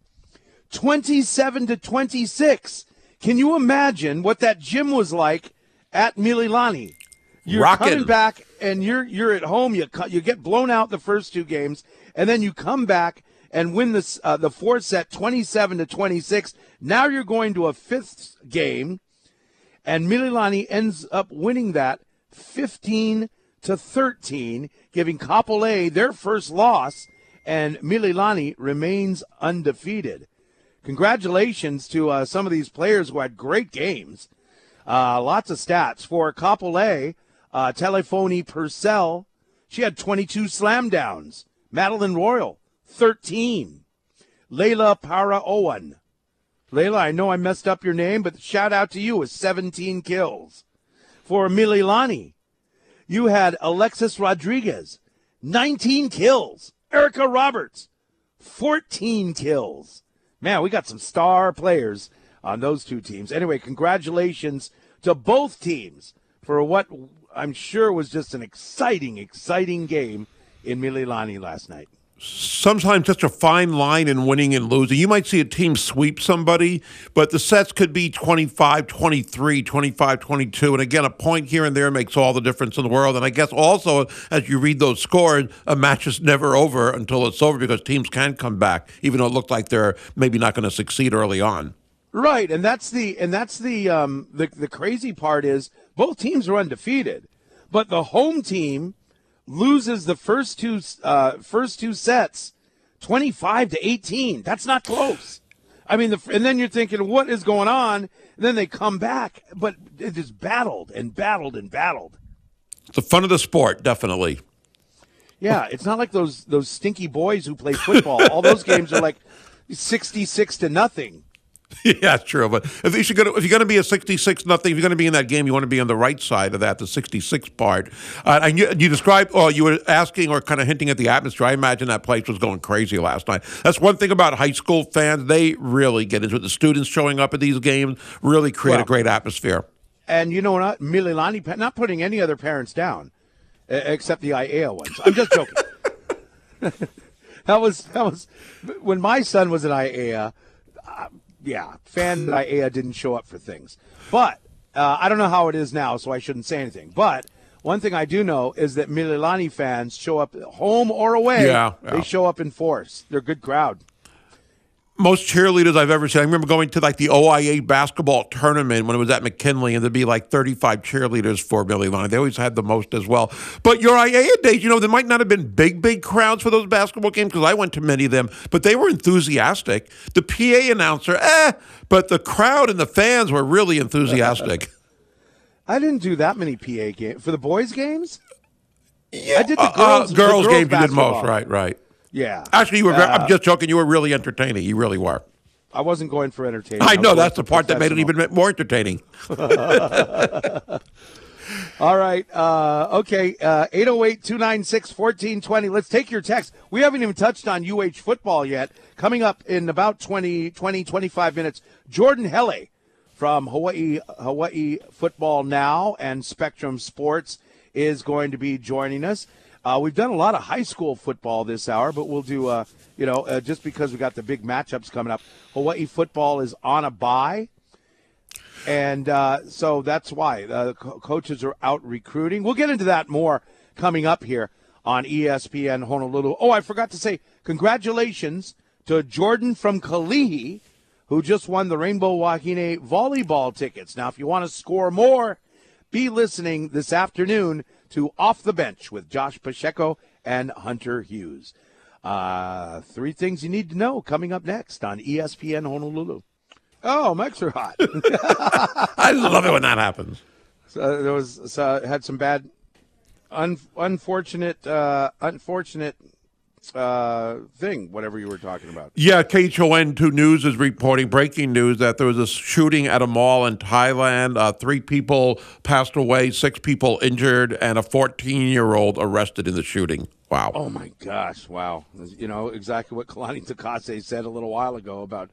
27 to 26. Can you imagine what that gym was like at Mililani? You're Rockin'. coming back and you're you're at home. You you get blown out the first two games, and then you come back and win this uh, the fourth set, 27 to 26. Now you're going to a fifth game, and Mililani ends up winning that 15 to 13, giving Kapolei their first loss, and Mililani remains undefeated. Congratulations to uh, some of these players who had great games. Uh, lots of stats for Kapolei. Uh, Telefoni Purcell, she had 22 slam downs. Madeline Royal, 13. Layla Para Owen. Layla, I know I messed up your name, but shout out to you with 17 kills. For Mililani, you had Alexis Rodriguez, 19 kills. Erica Roberts, 14 kills. Man, we got some star players on those two teams. Anyway, congratulations to both teams for what I'm sure was just an exciting, exciting game in Mililani last night. Sometimes such a fine line in winning and losing. You might see a team sweep somebody, but the sets could be 25 23, 25 22. And again, a point here and there makes all the difference in the world. And I guess also, as you read those scores, a match is never over until it's over because teams can come back, even though it looked like they're maybe not going to succeed early on. Right, and that's the and that's the um the the crazy part is both teams are undefeated, but the home team loses the first two uh first two sets, twenty five to eighteen. That's not close. I mean, the, and then you're thinking, what is going on? And then they come back, but it is battled and battled and battled. It's the fun of the sport, definitely. Yeah, (laughs) it's not like those those stinky boys who play football. All those games are like sixty six to nothing. (laughs) yeah, that's true. But if you're going to if you're going to be a 66 nothing, if you're going to be in that game, you want to be on the right side of that, the 66 part. Uh, and you, you described, or you were asking, or kind of hinting at the atmosphere. I imagine that place was going crazy last night. That's one thing about high school fans; they really get into it. The students showing up at these games really create a great atmosphere. And you know what? Mililani, not putting any other parents down, except the Aiea ones. I'm just joking. (laughs) (laughs) that was that was when my son was at Aiea. Yeah, fan at Aiea didn't show up for things, but uh, I don't know how it is now, so I shouldn't say anything. But one thing I do know is that Mililani fans show up home or away. Yeah, yeah. they show up in force. They're a good crowd. Most cheerleaders I've ever seen. I remember going to like the OIA basketball tournament when it was at McKinley, and there'd be like 35 cheerleaders for Mililani. They always had the most as well. But your Aiea days, you know, there might not have been big, big crowds for those basketball games because I went to many of them, but they were enthusiastic. The PA announcer, eh, but the crowd and the fans were really enthusiastic. (laughs) I didn't do that many PA games for the boys' games. Yeah, I did the Uh, girls. uh, the girls, games you did most, right? Right. Yeah. Actually, you were. Very, Uh, I'm just joking. You were really entertaining. You really were. I wasn't going for entertainment. I know going that's the part that made it even more entertaining. (laughs) All right. Uh, okay. Uh, 808 296 1420. Let's take your text. We haven't even touched on UH football yet. Coming up in about 20, 20 25 minutes, Jordan Helle from Hawaii, Hawaii Football Now and Spectrum Sports is going to be joining us. Uh, we've done a lot of high school football this hour, but we'll do, uh, you know, uh, just because we got the big matchups coming up. Hawaii football is on a bye. And uh, so that's why the co- coaches are out recruiting. We'll get into that more coming up here on ESPN Honolulu. Oh, I forgot to say congratulations to Jordan from Kalihi, who just won the Rainbow Wahine volleyball tickets. Now, if you want to score more, be listening this afternoon to Off the Bench with Josh Pacheco and Hunter Hughes. Uh, three things you need to know coming up next on ESPN Honolulu. Oh, mics are hot. (laughs) I love it when that happens. So there was so had some bad, un, unfortunate, uh, unfortunate uh, thing. Whatever you were talking about. Yeah, KHON2 News is reporting breaking news that there was a shooting at a mall in Thailand. Uh, three people passed away, six people injured, and a 14 year old arrested in the shooting. Wow. Oh my gosh! Wow. You know exactly what Kalani Takase said a little while ago about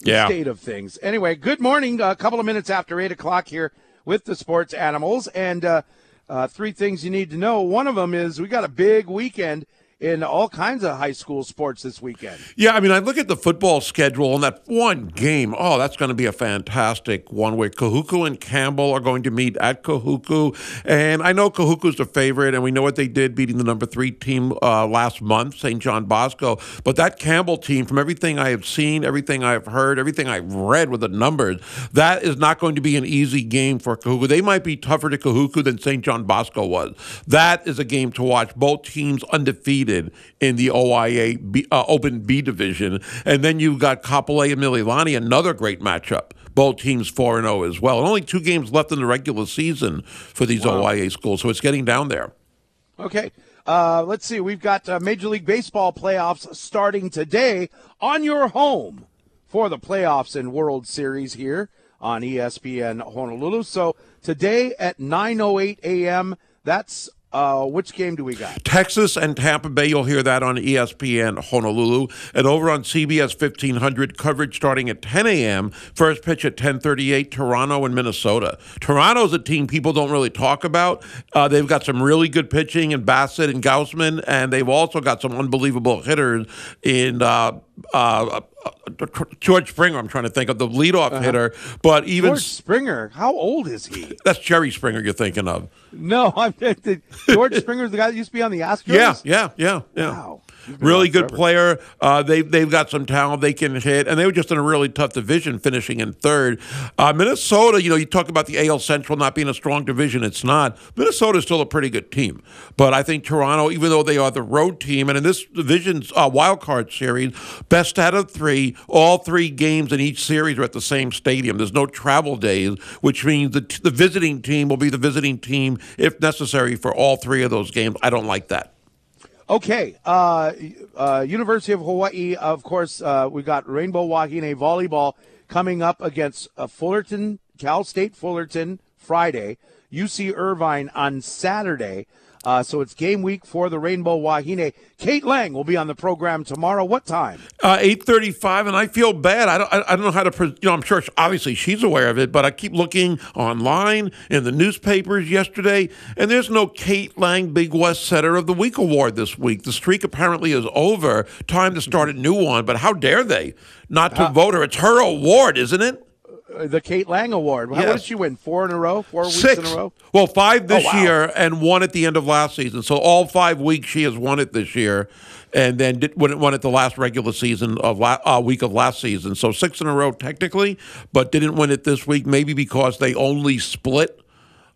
the Yeah. state of things. Anyway, good morning. A couple of minutes after eight o'clock here with the sports animals, and uh, uh, three things you need to know. One of them is we got a big weekend in all kinds of high school sports this weekend. Yeah, I mean, I look at the football schedule and that one game. Oh, that's going to be a fantastic one where Kahuku and Campbell are going to meet at Kahuku. And I know Kahuku's the favorite, and we know what they did beating the number three team uh, last month, St. John Bosco. But that Campbell team, from everything I have seen, everything I've heard, everything I've read with the numbers, that is not going to be an easy game for Kahuku. They might be tougher to Kahuku than St. John Bosco was. That is a game to watch. Both teams undefeated in the OIA B, uh, Open B division, and then you've got Kapolei and Mililani, another great matchup. Both teams four and zero as well, and only two games left in the regular season for these OIA schools, so it's getting down there. Okay. Uh, let's see. We've got uh, Major League Baseball playoffs starting today on your home for the playoffs and World Series here on ESPN Honolulu. So today at 9:08 a.m. That's uh, which game do we got? Texas and Tampa Bay, you'll hear that on ESPN Honolulu. And over on CBS 1500, coverage starting at 10 a.m. First pitch at 1038, Toronto and Minnesota. Toronto's a team people don't really talk about. Uh, they've got some really good pitching in Bassitt and Gausman, and they've also got some unbelievable hitters in uh, uh, uh, George Springer. I'm trying to think of the leadoff hitter, but even George Springer. How old is he? (laughs) that's Jerry Springer you're thinking of. No, I'm (laughs) George Springer's the guy that used to be on the Astros. Yeah, yeah, yeah, yeah. Wow. Really good player. Uh, they've they've got some talent. They can hit, and they were just in a really tough division, finishing in third. Uh, Minnesota, you know, you talk about the AL Central not being a strong division. It's not. Minnesota's still a pretty good team, but I think Toronto, even though they are the road team, and in this division's uh, wild card series, best out of three, all three games in each series are at the same stadium. There's no travel days, which means the the visiting team will be the visiting team if necessary for all three of those games. I don't like that. Okay, uh, uh, University of Hawaii, of course, uh, we got Rainbow Wahine volleyball coming up against uh, Fullerton, Cal State Fullerton Friday, UC Irvine on Saturday. Uh, so it's game week for the Rainbow Wahine. Kate Lang will be on the program tomorrow. What time? Uh, eight thirty-five, and I feel bad. I don't. I, I don't know how to. Pre- you know, I'm sure. Obviously, she's aware of it, but I keep looking online in the newspapers yesterday, and there's no Kate Lang Big West Setter of the Week award this week. The streak apparently is over. Time to start a new one. But how dare they not to vote her? It's her award, isn't it? Uh, The Kate Lang Award. How Yes. what did she win? Four in a row? Four weeks Six. in a row? Well, five this Oh, wow. year and one at the end of last season. So all five weeks she has won it this year, and then did, won it won it the last regular season of la, uh, week of last season. So six in a row technically, but didn't win it this week. Maybe because they only split.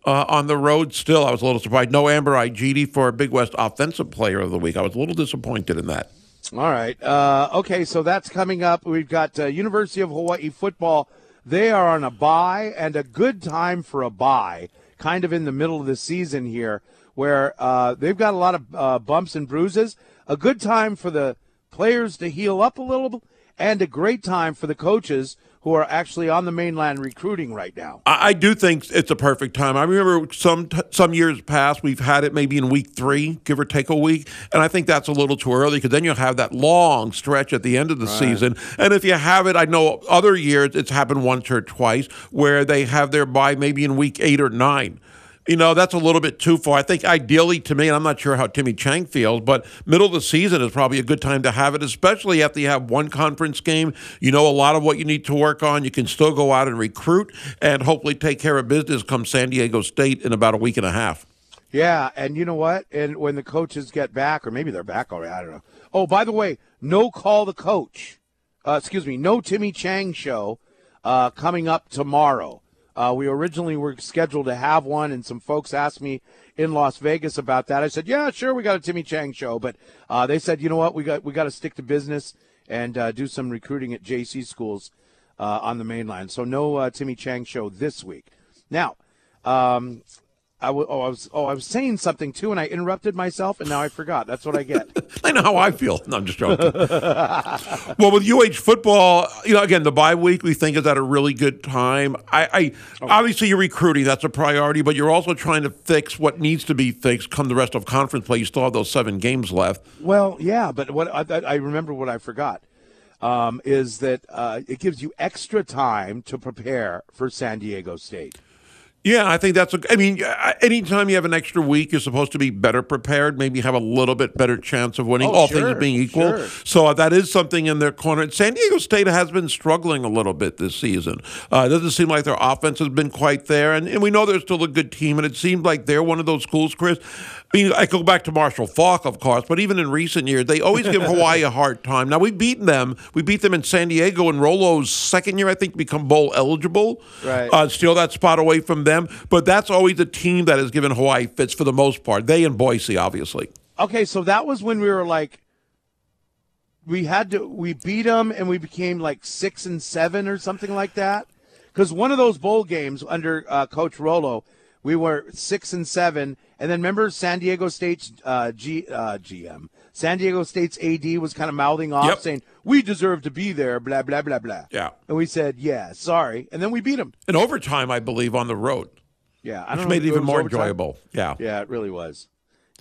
Uh, on the road, still, I was a little surprised. No Amber Igiede for Big West Offensive Player of the Week. I was a little disappointed in that. All right. Uh, okay, so that's coming up. We've got uh, University of Hawaii football. They are on a buy and a good time for a buy, kind of in the middle of the season here, where uh, they've got a lot of uh, bumps and bruises. A good time for the players to heal up a little, and a great time for the coaches who are actually on the mainland recruiting right now. I, I do think it's a perfect time. I remember some t- some years past we've had it maybe in week three, give or take a week, and I think that's a little too early because then you'll have that long stretch at the end of the season. And if you have it, I know other years it's happened once or twice where they have their bye maybe in week eight or nine. You know, that's a little bit too far. I think ideally to me, and I'm not sure how Timmy Chang feels, but middle of the season is probably a good time to have it, especially after you have one conference game. You know a lot of what you need to work on. You can still go out and recruit and hopefully take care of business come San Diego State in about a week and a half. Yeah, and you know what? And when the coaches get back, or maybe they're back already, I don't know. Oh, by the way, no call the coach. Uh, excuse me, no Timmy Chang show uh, coming up tomorrow. Uh, we originally were scheduled to have one, and some folks asked me in Las Vegas about that. I said, "Yeah, sure, we got a Timmy Chang show," but uh, they said, "You know what? We got we got to stick to business and uh, do some recruiting at JC schools uh, on the mainland." So no uh, Timmy Chang show this week. Now, um, I w- oh, I was oh, I was saying something too, and I interrupted myself, and now I forgot. That's what I get. (laughs) I know how I feel. No, I'm just joking. (laughs) well, with UH football, you know, again, the bye week we think is at a really good time. I, I obviously you're recruiting, that's a priority, but you're also trying to fix what needs to be fixed come the rest of conference play. You still have those seven games left. well, yeah, but what I, I remember what I forgot um, is that uh, it gives you extra time to prepare for San Diego State. Yeah, I think that's. A, I mean, anytime you have an extra week, you're supposed to be better prepared. Maybe have a little bit better chance of winning. Oh, all sure, things being equal, sure. so uh, that is something in their corner. San Diego State has been struggling a little bit this season. Uh, it doesn't seem like their offense has been quite there, and, and we know they're still a good team. And it seems like they're one of those schools, Chris. I mean, I go back to Marshall Faulk, of course, but even in recent years, they always give (laughs) Hawaii a hard time. Now we've beaten them. We beat them in San Diego in Rolo's second year, I think, become bowl eligible. Right. Uh, steal that spot away from them. But that's always a team that has given Hawaii fits for the most part. They and Boise, obviously. Okay, so that was when we were like, we had to we beat them and we became like six and seven or something like that. Because one of those bowl games under uh, Coach Rolo, we were six and seven, and then remember San Diego State's uh, G, uh, GM, San Diego State's AD was kind of mouthing off, Yep. saying we deserve to be there, blah blah blah blah. Yeah. and we said yeah, sorry, and then we beat them. In overtime, I believe, on the road, Yeah, I which made it even more overtime. enjoyable. Yeah. Yeah, it really was.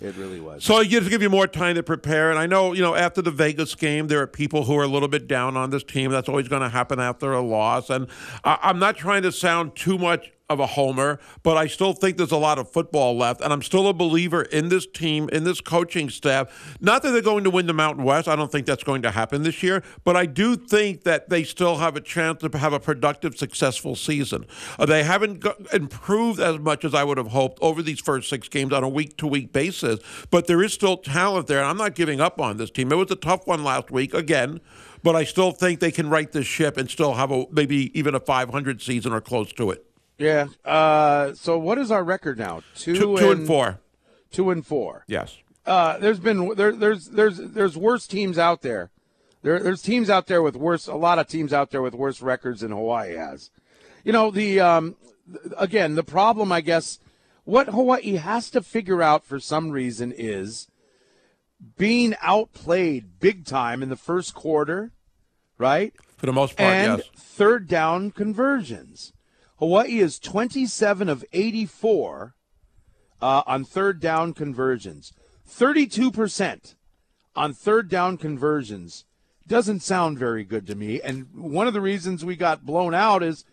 It really was. So it gives give you more time to prepare. And I know, you know, after the Vegas game, there are people who are a little bit down on this team. That's always going to happen after a loss. And I, I'm not trying to sound too much of a homer, but I still think there's a lot of football left. And I'm still a believer in this team, in this coaching staff. Not that they're going to win the Mountain West. I don't think that's going to happen this year. But I do think that they still have a chance to have a productive, successful season. Uh, they haven't go- improved as much as I would have hoped over these first six games on a week to week basis, but there is still talent there. And I'm not giving up on this team. It was a tough one last week, again. But I still think they can right this ship and still have a maybe even a 500 season or close to it. Yeah. Uh, so what is our record now? Two, Two, two and four. Two and four. Yes. Uh, there's been there, there's there's there's worse teams out there. There there's teams out there with worse. A lot of teams out there with worse records than Hawaii has. You know the um, again the problem I guess what Hawaii has to figure out for some reason is being outplayed big time in the first quarter, right? For the most part, and yes. third down conversions. Hawaii is 27 of 84 uh, on third down conversions. 32% on third down conversions doesn't sound very good to me. And one of the reasons we got blown out is,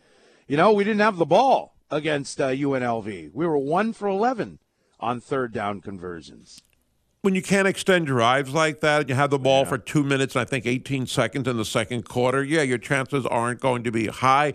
you know, we didn't have the ball against uh, UNLV. We were 1 for 11 on third down conversions. When you can't extend drives like that, and you have the ball for two minutes and I think 18 seconds in the second quarter, yeah, your chances aren't going to be high.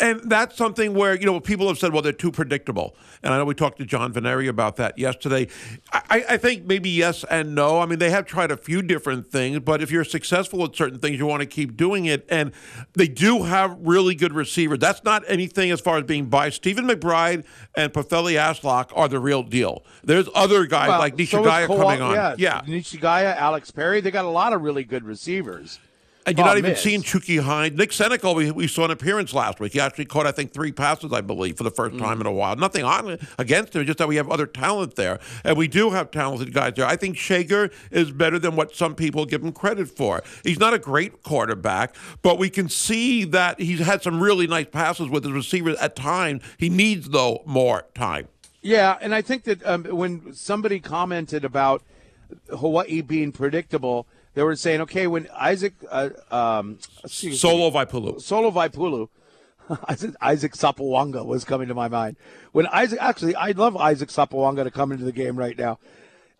And that's something where, you know, people have said, well, they're too predictable. And I know we talked to John Veneri about that yesterday. I, I think maybe yes and no. I mean, they have tried a few different things, but if you're successful at certain things, you want to keep doing it. And they do have really good receivers. That's not anything as far as being biased. Steven McBride and Pofele Ashlock are the real deal. There's other guys Well, like so is Coming on. Yeah, yeah. Nishigaya, Alex Perry. They got a lot of really good receivers. And you're not even is- seeing Chucky Hines. Nick Cenacle, we, we saw an appearance last week. He actually caught, I think, three passes, I believe, for the first Mm. time in a while. Nothing on against him, just that we have other talent there. And we do have talented guys there. I think Schager is better than what some people give him credit for. He's not a great quarterback, but we can see that he's had some really nice passes with his receivers at times. He needs, though, more time. Yeah, and I think that um, when somebody commented about Hawaii being predictable, they were saying, okay, when Isaac uh, um, Solo Vaipulu. Solo Vaipulu, (laughs) Isaac, Isaac Sopoaga was coming to my mind. When Isaac, actually, I'd love Isaac Sopoaga to come into the game right now.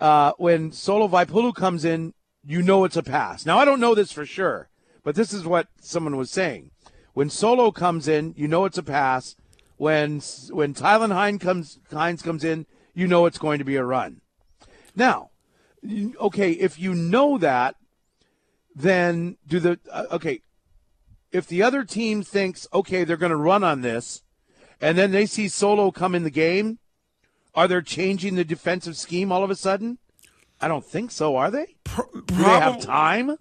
Uh, when Solo Vaipulu comes in, you know it's a pass. Now, I don't know this for sure, but this is what someone was saying. When Solo comes in, you know it's a pass. When when Tylan Hines comes Hines comes in, you know it's going to be a run. Now, okay, if you know that, then do the uh, okay. If the other team thinks okay, they're going to run on this, and then they see Solo come in the game, are they changing the defensive scheme all of a sudden? I don't think so. Are they? Do they have time?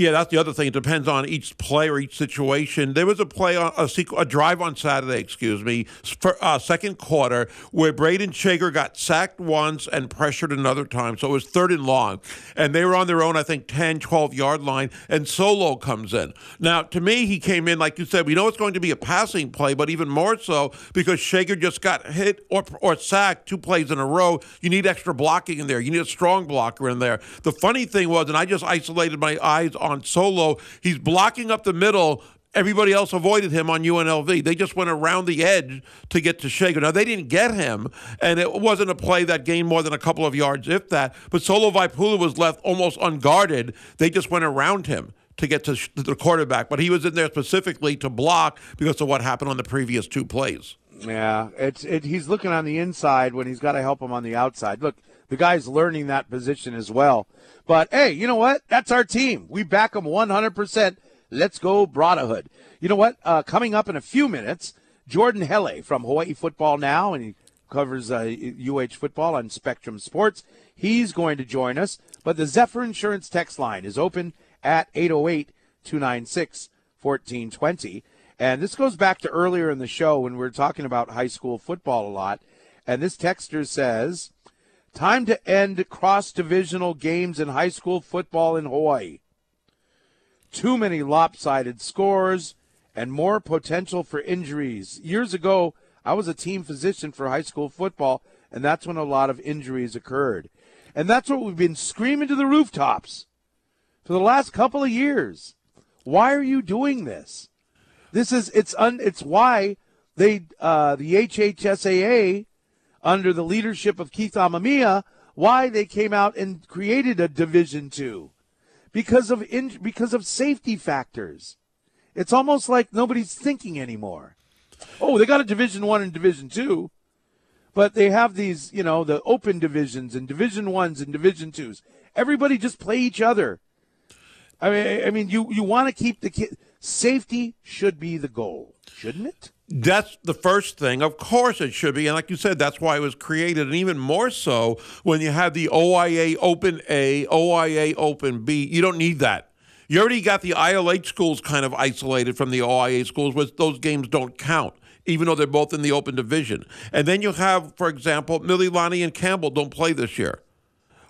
Yeah, that's the other thing. It depends on each play or each situation. There was a play on a, sequ- a drive on Saturday, excuse me, for uh, second quarter where Brayden Schager got sacked once and pressured another time. So it was third and long, and they were on their own, I think, 10, 12 yard line, and Solo comes in. Now, to me, he came in like you said. We know it's going to be a passing play, but even more so because Schager just got hit or or sacked two plays in a row. You need extra blocking in there. You need a strong blocker in there. The funny thing was, and I just isolated my eyes On solo. He's blocking up the middle. Everybody else avoided him on UNLV. They just went around the edge to get to Schager. Now they didn't get him, and it wasn't a play that gained more than a couple of yards, if that. But Solo Vaipulu was left almost unguarded. They just went around him to get to, to the quarterback, but he was in there specifically to block because of what happened on the previous two plays. Yeah, it's it, he's looking on the inside when he's got to help him on the outside. Look, the guy's learning that position as well. But hey, you know what? That's our team. We back them 100%. Let's go, Brotherhood. You know what? Uh, coming up in a few minutes, Jordan Helle from Hawaii Football Now, and he covers uh, UH football on Spectrum Sports. He's going to join us. But the Zephyr Insurance text line is open at 808 296 1420. And this goes back to earlier in the show when we were talking about high school football a lot. And this texter says, Time to end cross divisional games in high school football in Hawaii. Too many lopsided scores and more potential for injuries. Years ago, I was a team physician for high school football, and that's when a lot of injuries occurred. And that's what we've been screaming to the rooftops for the last couple of years. Why are you doing this? This is it's un, it's why they uh, the HHSAA under the leadership of Keith Amemiya why they came out and created a Division Two because of in, because of safety factors. It's almost like nobody's thinking anymore. Oh, they got a Division One and Division Two, but they have these, you know, the open divisions and Division Ones and Division Twos. Everybody just play each other. I mean, I mean, you you want to keep the kid safety should be the goal, shouldn't it? That's the first thing. Of course, it should be. And like you said, that's why it was created. And even more so when you have the OIA Open A, OIA Open B. You don't need that. You already got the ILH schools kind of isolated from the OIA schools, which those games don't count, even though they're both in the open division. And then you have, for example, Mililani and Campbell don't play this year.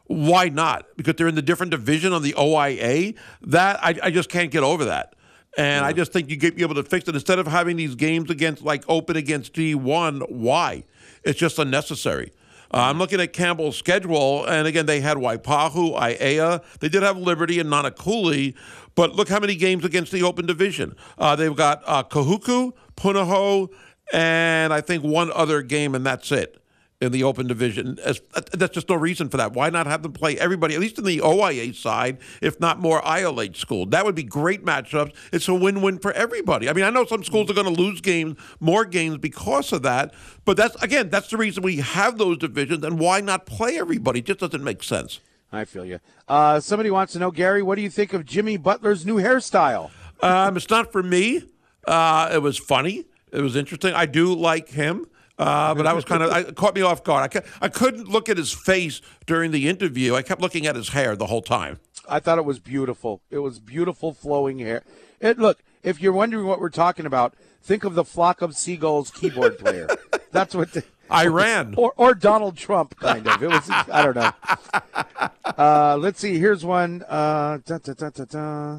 Why not? Because they're in the different division on the OIA. That I, I just can't get over that. And I just think you get be able to fix it instead of having these games against like open against D1. Why? It's just unnecessary. Uh, I'm looking at Campbell's schedule, and again, they had Waipahu, Aiea. They did have Liberty and Nanakuli, but look how many games against the Open Division. Uh, they've got uh, Kahuku, Punahou, and I think one other game, and that's it in the Open Division. As, that's just no reason for that. Why not have them play everybody, at least in the OIA side, if not more ILH school? That would be great matchups. It's a win-win for everybody. I mean, I know some schools are going to lose games, more games because of that, but that's again, that's the reason we have those divisions. And why not play everybody? It just doesn't make sense. I feel you. Uh, somebody wants to know, Gary, what do you think of Jimmy Butler's new hairstyle? Um, it's not for me. Uh, it was funny. It was interesting. I do like him. Uh, but I was kind of, it caught me off guard. I, ca- I couldn't look at his face during the interview. I kept looking at his hair the whole time. I thought it was beautiful. It was beautiful flowing hair. It look, if you're wondering what we're talking about, think of the flock of seagulls keyboard player. (laughs) That's what the, I Ran. (laughs) or or Donald Trump kind of. It was I don't know. (laughs) Uh, let's see. Here's one. Uh, da, da, da.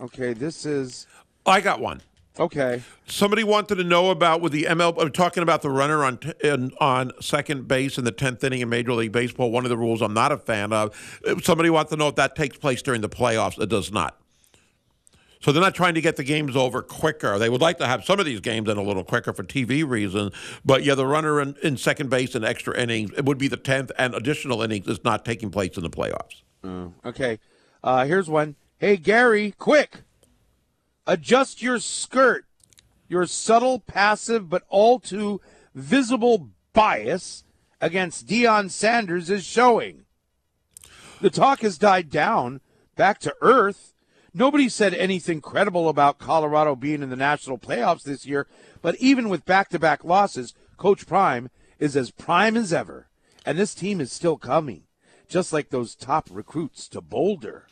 Okay, this is I got one. Okay. Somebody wanted to know about with the ML. I'm talking about the runner on t- in, on second base in the tenth inning in Major League Baseball. One of the rules I'm not a fan of. Somebody wants to know if that takes place during the playoffs. It does not. So they're not trying to get the games over quicker. They would like to have some of these games in a little quicker for TV reasons. But yeah, the runner in, in second base in extra innings, it would be the tenth and additional innings is not taking place in the playoffs. Okay. Uh, here's one. Hey Gary, quick. Adjust your skirt. Your subtle, passive, but all too visible bias against Deion Sanders is showing. The talk has died down, back to earth. Nobody said anything credible about Colorado being in the national playoffs this year, but even with back to back losses, Coach Prime is as prime as ever. And this team is still coming, just like those top recruits to Boulder.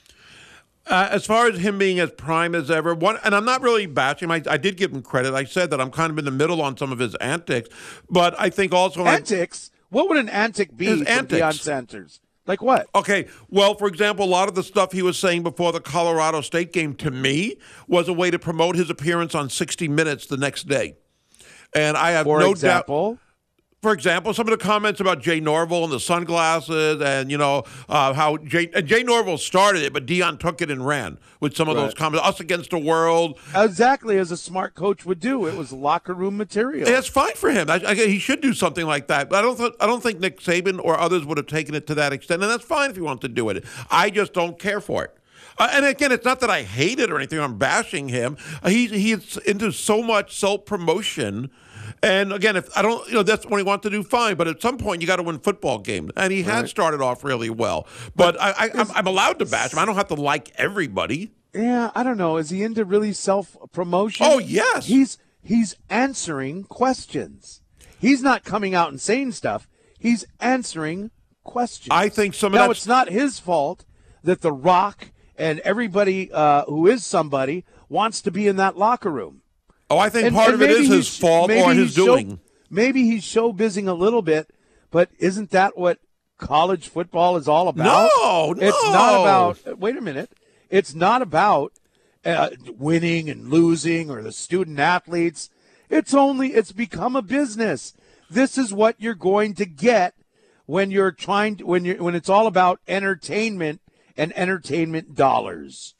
Uh, as far as him being as prime as ever, one, and I'm not really bashing him. I, I did give him credit. I said that I'm kind of in the middle on some of his antics, but I think also Antics? What would an antic be His antics. Deion Sanders? Like what? Okay, well, for example, a lot of the stuff he was saying before the Colorado State game to me was a way to promote his appearance on 60 Minutes the next day. And I have For no doubt. For example, some of the comments about Jay Norvell and the sunglasses, and you know uh, how Jay Jay Norvell started it, but Deion took it and ran with some of those comments. Us against the world. exactly as a smart coach would do. It was locker room material. That's fine for him. I, I, he should do something like that. But I don't. Th- I don't think Nick Saban or others would have taken it to that extent, and that's fine if he wants to do it. I just don't care for it. Uh, and again, it's not that I hate it or anything. I'm bashing him. Uh, he he's into so much self promotion. And again, if I don't, you know, that's what he wants to do. Fine, but at some point, you got to win football games, and he has started off really well. But, I, I, I'm, allowed to bash him. I don't have to like everybody. Yeah, I don't know. Is he into really self promotion? Oh, yes. He's he's answering questions. He's not coming out and saying stuff. He's answering questions. I think some of now it's not his fault that The Rock and everybody uh, who is somebody wants to be in that locker room. Oh, I think And- part and of it is his fault or his doing. maybe he's show busying a little bit, but isn't that what college football is all about? No, It's not about. Wait a minute. It's not about uh, winning and losing or the student athletes. It's only. It's become a business. This is what you're going to get when you're trying to, when you when it's all about entertainment and entertainment dollars.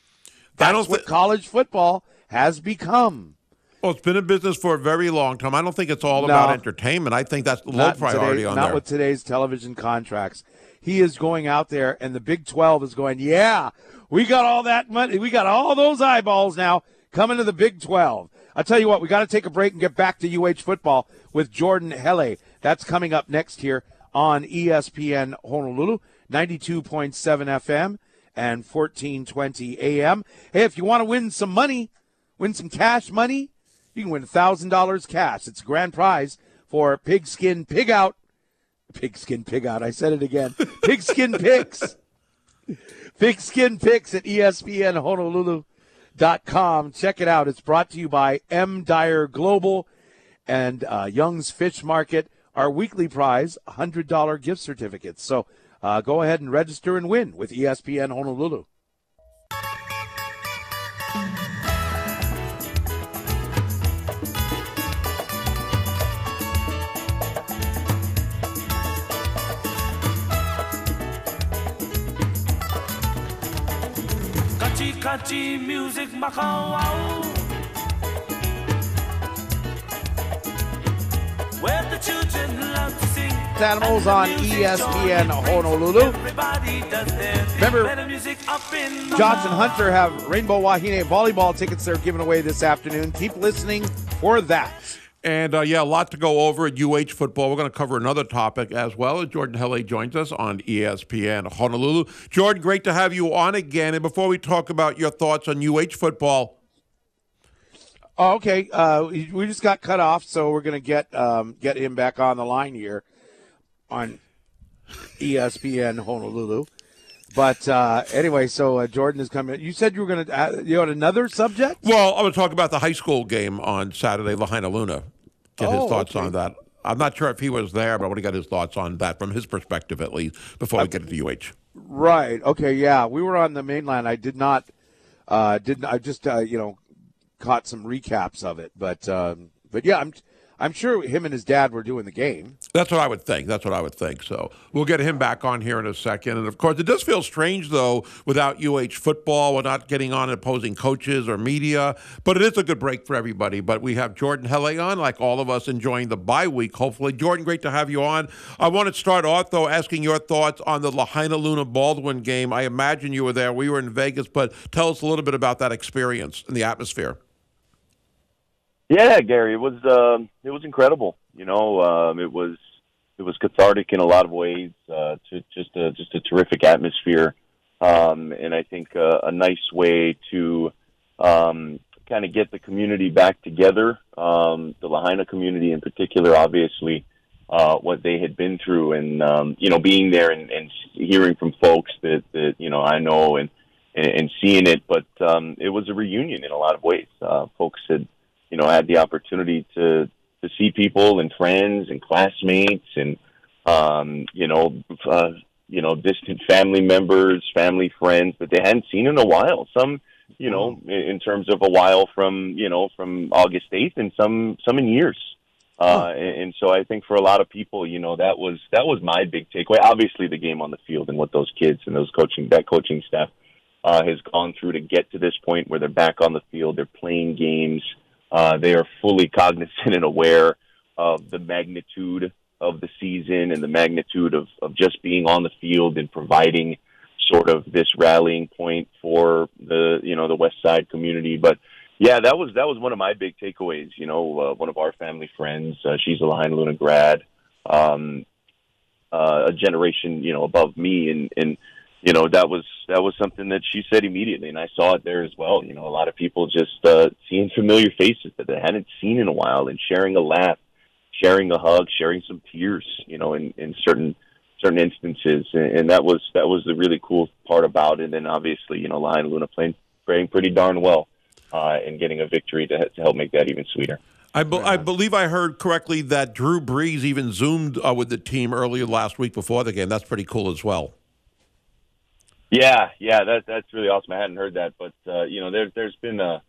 That's what thi- college football has become. Well, it's been in business for a very long time. I don't think it's all No. about entertainment. I think that's low Not priority today- on not there. with today's television contracts. He is going out there, and the Big 12 is going, yeah, we got all that money. We got all those eyeballs now coming to the Big 12. I'll tell you what, we got to take a break and get back to UH football with Jordan Helle. That's coming up next here on ESPN Honolulu, 92.7 FM and 1420 AM. Hey, if you want to win some money, win some cash money, you can win $1,000 cash. It's a grand prize for Pigskin Pig Out. Pigskin Pig Out. I said it again. (laughs) Pigskin Picks. Pigskin Picks at ESPN Honolulu.com. Check it out. It's brought to you by M. Dyer Global and uh, Young's Fish Market. Our weekly prize, $100 gift certificates. So uh, go ahead and register and win with ESPN Honolulu. Kachi music makawao. Where the children love to sing. Animals on ESPN. Honolulu. Everybody does their thing. Remember, music up in the Johnson. Hunter have Rainbow Wahine volleyball tickets they're giving away this afternoon. Keep listening for that. And uh, yeah, a lot to go over at UH football. We're going to cover another topic as well as Jordan Helle joins us on ESPN Honolulu. Jordan, great to have you on again. And before we talk about your thoughts on UH football, Oh, okay. Uh, we just got cut off, so we're going to get um, get him back on the line here on ESPN Honolulu. But uh, anyway, so uh, Jordan is coming. You said you were going to. Uh, you had another subject. well, I want to talk about the high school game on Saturday, Lahainaluna. Get his Oh, thoughts okay. on that. I'm not sure if he was there, but I want to get his thoughts on that from his perspective at least before we get into UH. Right. Okay. Yeah, we were on the mainland. I did not. Uh, didn't. I just uh, you know caught some recaps of it, but um, but yeah, I'm I'm sure him and his dad were doing the game. That's what I would think. That's what I would think. So we'll get him back on here in a second. And of course, it does feel strange though without UH football. We're not getting on opposing coaches or media, but it is a good break for everybody. But we have Jordan Helle on, like all of us, enjoying the bye week. Hopefully, Jordan, great to have you on. I want to start off though asking your thoughts on the Lahainaluna Baldwin game. I imagine you were there. We were in Vegas, but tell us a little bit about that experience and the atmosphere. Yeah, Gary, it was um it was incredible. You know, um, it was it was cathartic in a lot of ways. Uh, to just a just a terrific atmosphere, um, and I think uh, a nice way to um, kind of get the community back together. Um, the Lahaina community, in particular, obviously, uh, what they had been through, and um, you know, being there and, and hearing from folks that that you know I know and and, and seeing it. But um, it was a reunion in a lot of ways. Uh, folks had you know, I had the opportunity to to see people and friends and classmates and um, you know, uh, you know, distant family members, family friends that they hadn't seen in a while. Some, you know, in, in terms of a while from you know from August eighth, and some some in years. Uh, and, and so I think for a lot of people, you know, that was that was my big takeaway. Obviously, the game on the field and what those kids and those coaching that coaching staff uh, has gone through to get to this point where they're back on the field, they're playing games. Uh, they are fully cognizant and aware of the magnitude of the season and the magnitude of, of just being on the field and providing sort of this rallying point for the you know the West Side community. But yeah, that was that was one of my big takeaways. You know, uh, one of our family friends, uh, she's a Lahainaluna grad, um, uh, a generation you know above me, and and you know that was that was something that she said immediately, and I saw it there as well. You know, a lot of people just uh, seeing familiar faces that they hadn't seen in a while, and sharing a laugh, sharing a hug, sharing some tears. You know, in in certain certain instances, and, and that was that was the really cool part about it. And obviously, you know, Lahainaluna playing playing pretty darn well, uh, and getting a victory to, to help make that even sweeter. I, be- I believe I heard correctly that Drew Brees even zoomed uh, with the team earlier last week before the game. That's pretty cool as well. Yeah, yeah, that that's really awesome. I hadn't heard that, but uh, you know, there, there's been a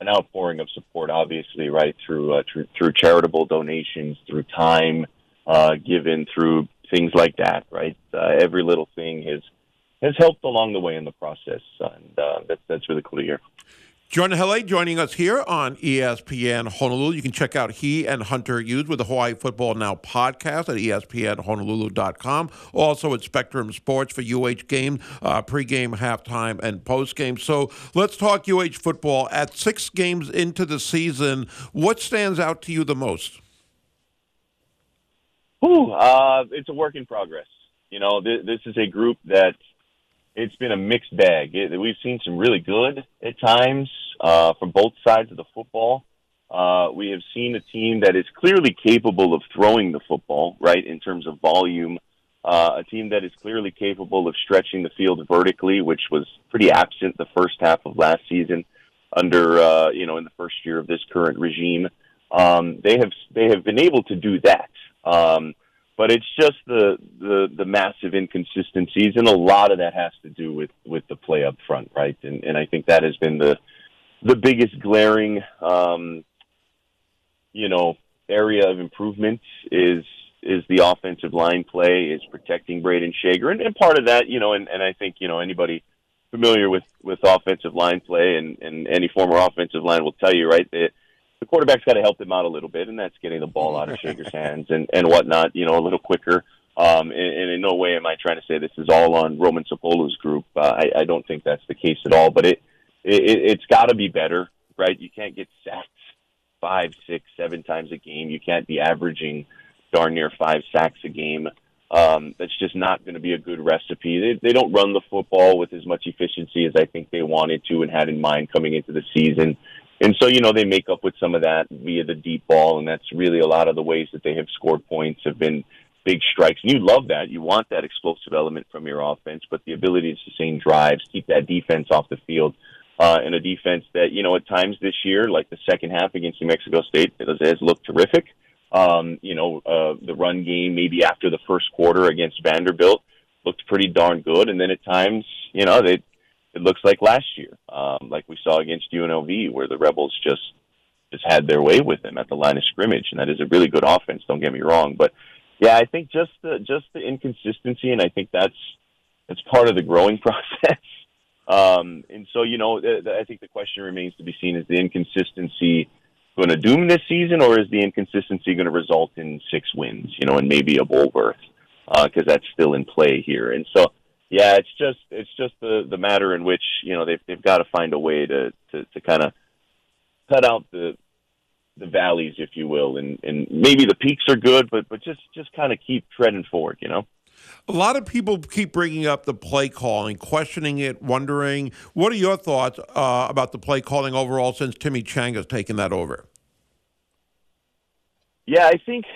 an outpouring of support, obviously, right through uh, through, through charitable donations, through time uh, given, through things like that, right? Uh, every little thing has has helped along the way in the process, and uh, that's that's really cool to hear. Jordan Helle joining us here on ESPN Honolulu. You can check out he and Hunter Hughes with the Hawaii Football Now podcast at ESPNHonolulu.com. Also at Spectrum Sports for UH game, uh, pregame, halftime, and postgame. So let's talk UH football. At six games into the season, what stands out to you the most? Whew, uh, it's a work in progress. You know, th- this is a group that it's been a mixed bag. It, we've seen some really good at times uh, from both sides of the football. Uh, we have seen a team that is clearly capable of throwing the football, right, in terms of volume. Uh, a team that is clearly capable of stretching the field vertically, which was pretty absent the first half of last season under, uh, you know, in the first year of this current regime. Um, they have they have been able to do that. Um, but it's just the, the the massive inconsistencies, and a lot of that has to do with with the play up front, right? And and I think that has been the the biggest glaring, um, you know, area of improvement is is the offensive line play, is protecting Brayden Schager, and, and part of that, you know, and, and I think you know anybody familiar with with offensive line play and and any former offensive line will tell you, right? That the quarterback's got to help them out a little bit, and that's getting the ball out of Schager's hands and and whatnot, you know, a little quicker. Um, and, and in no way am I trying to say this is all on Roman Sapolu's group. Uh, I, I don't think that's the case at all. But it, it it's got to be better, right? You can't get sacked five, six, seven times a game. You can't be averaging darn near five sacks a game. Um, that's just not going to be a good recipe. They, they don't run the football with as much efficiency as I think they wanted to and had in mind coming into the season. And so, you know, they make up with some of that via the deep ball, and that's really a lot of the ways that they have scored points have been big strikes. And you love that. You want that explosive element from your offense, but the ability to sustain drives, keep that defense off the field, uh, and a defense that, you know, at times this year, like the second half against New Mexico State, it has, has looked terrific. Um, you know, uh, the run game maybe after the first quarter against Vanderbilt looked pretty darn good. And then at times, you know, they, it looks like last year, um, like we saw against UNLV, where the Rebels just just had their way with them at the line of scrimmage, and that is a really good offense. Don't get me wrong, but yeah, I think just the just the inconsistency, and I think that's that's part of the growing (laughs) process. Um, and so, you know, th- th- I think the question remains to be seen: is the inconsistency going to doom this season, or is the inconsistency going to result in six wins, you know, and maybe a bowl berth? Because that's still in play here, and so yeah, it's just it's just the the matter in which you know they've they've got to find a way to to, to kind of cut out the the valleys, if you will, and and maybe the peaks are good, but but just just kind of keep treading forward, you know. A lot of people keep bringing up the play calling, questioning it, wondering what are your thoughts uh, about the play calling overall since Timmy Chang has taken that over. Yeah, I think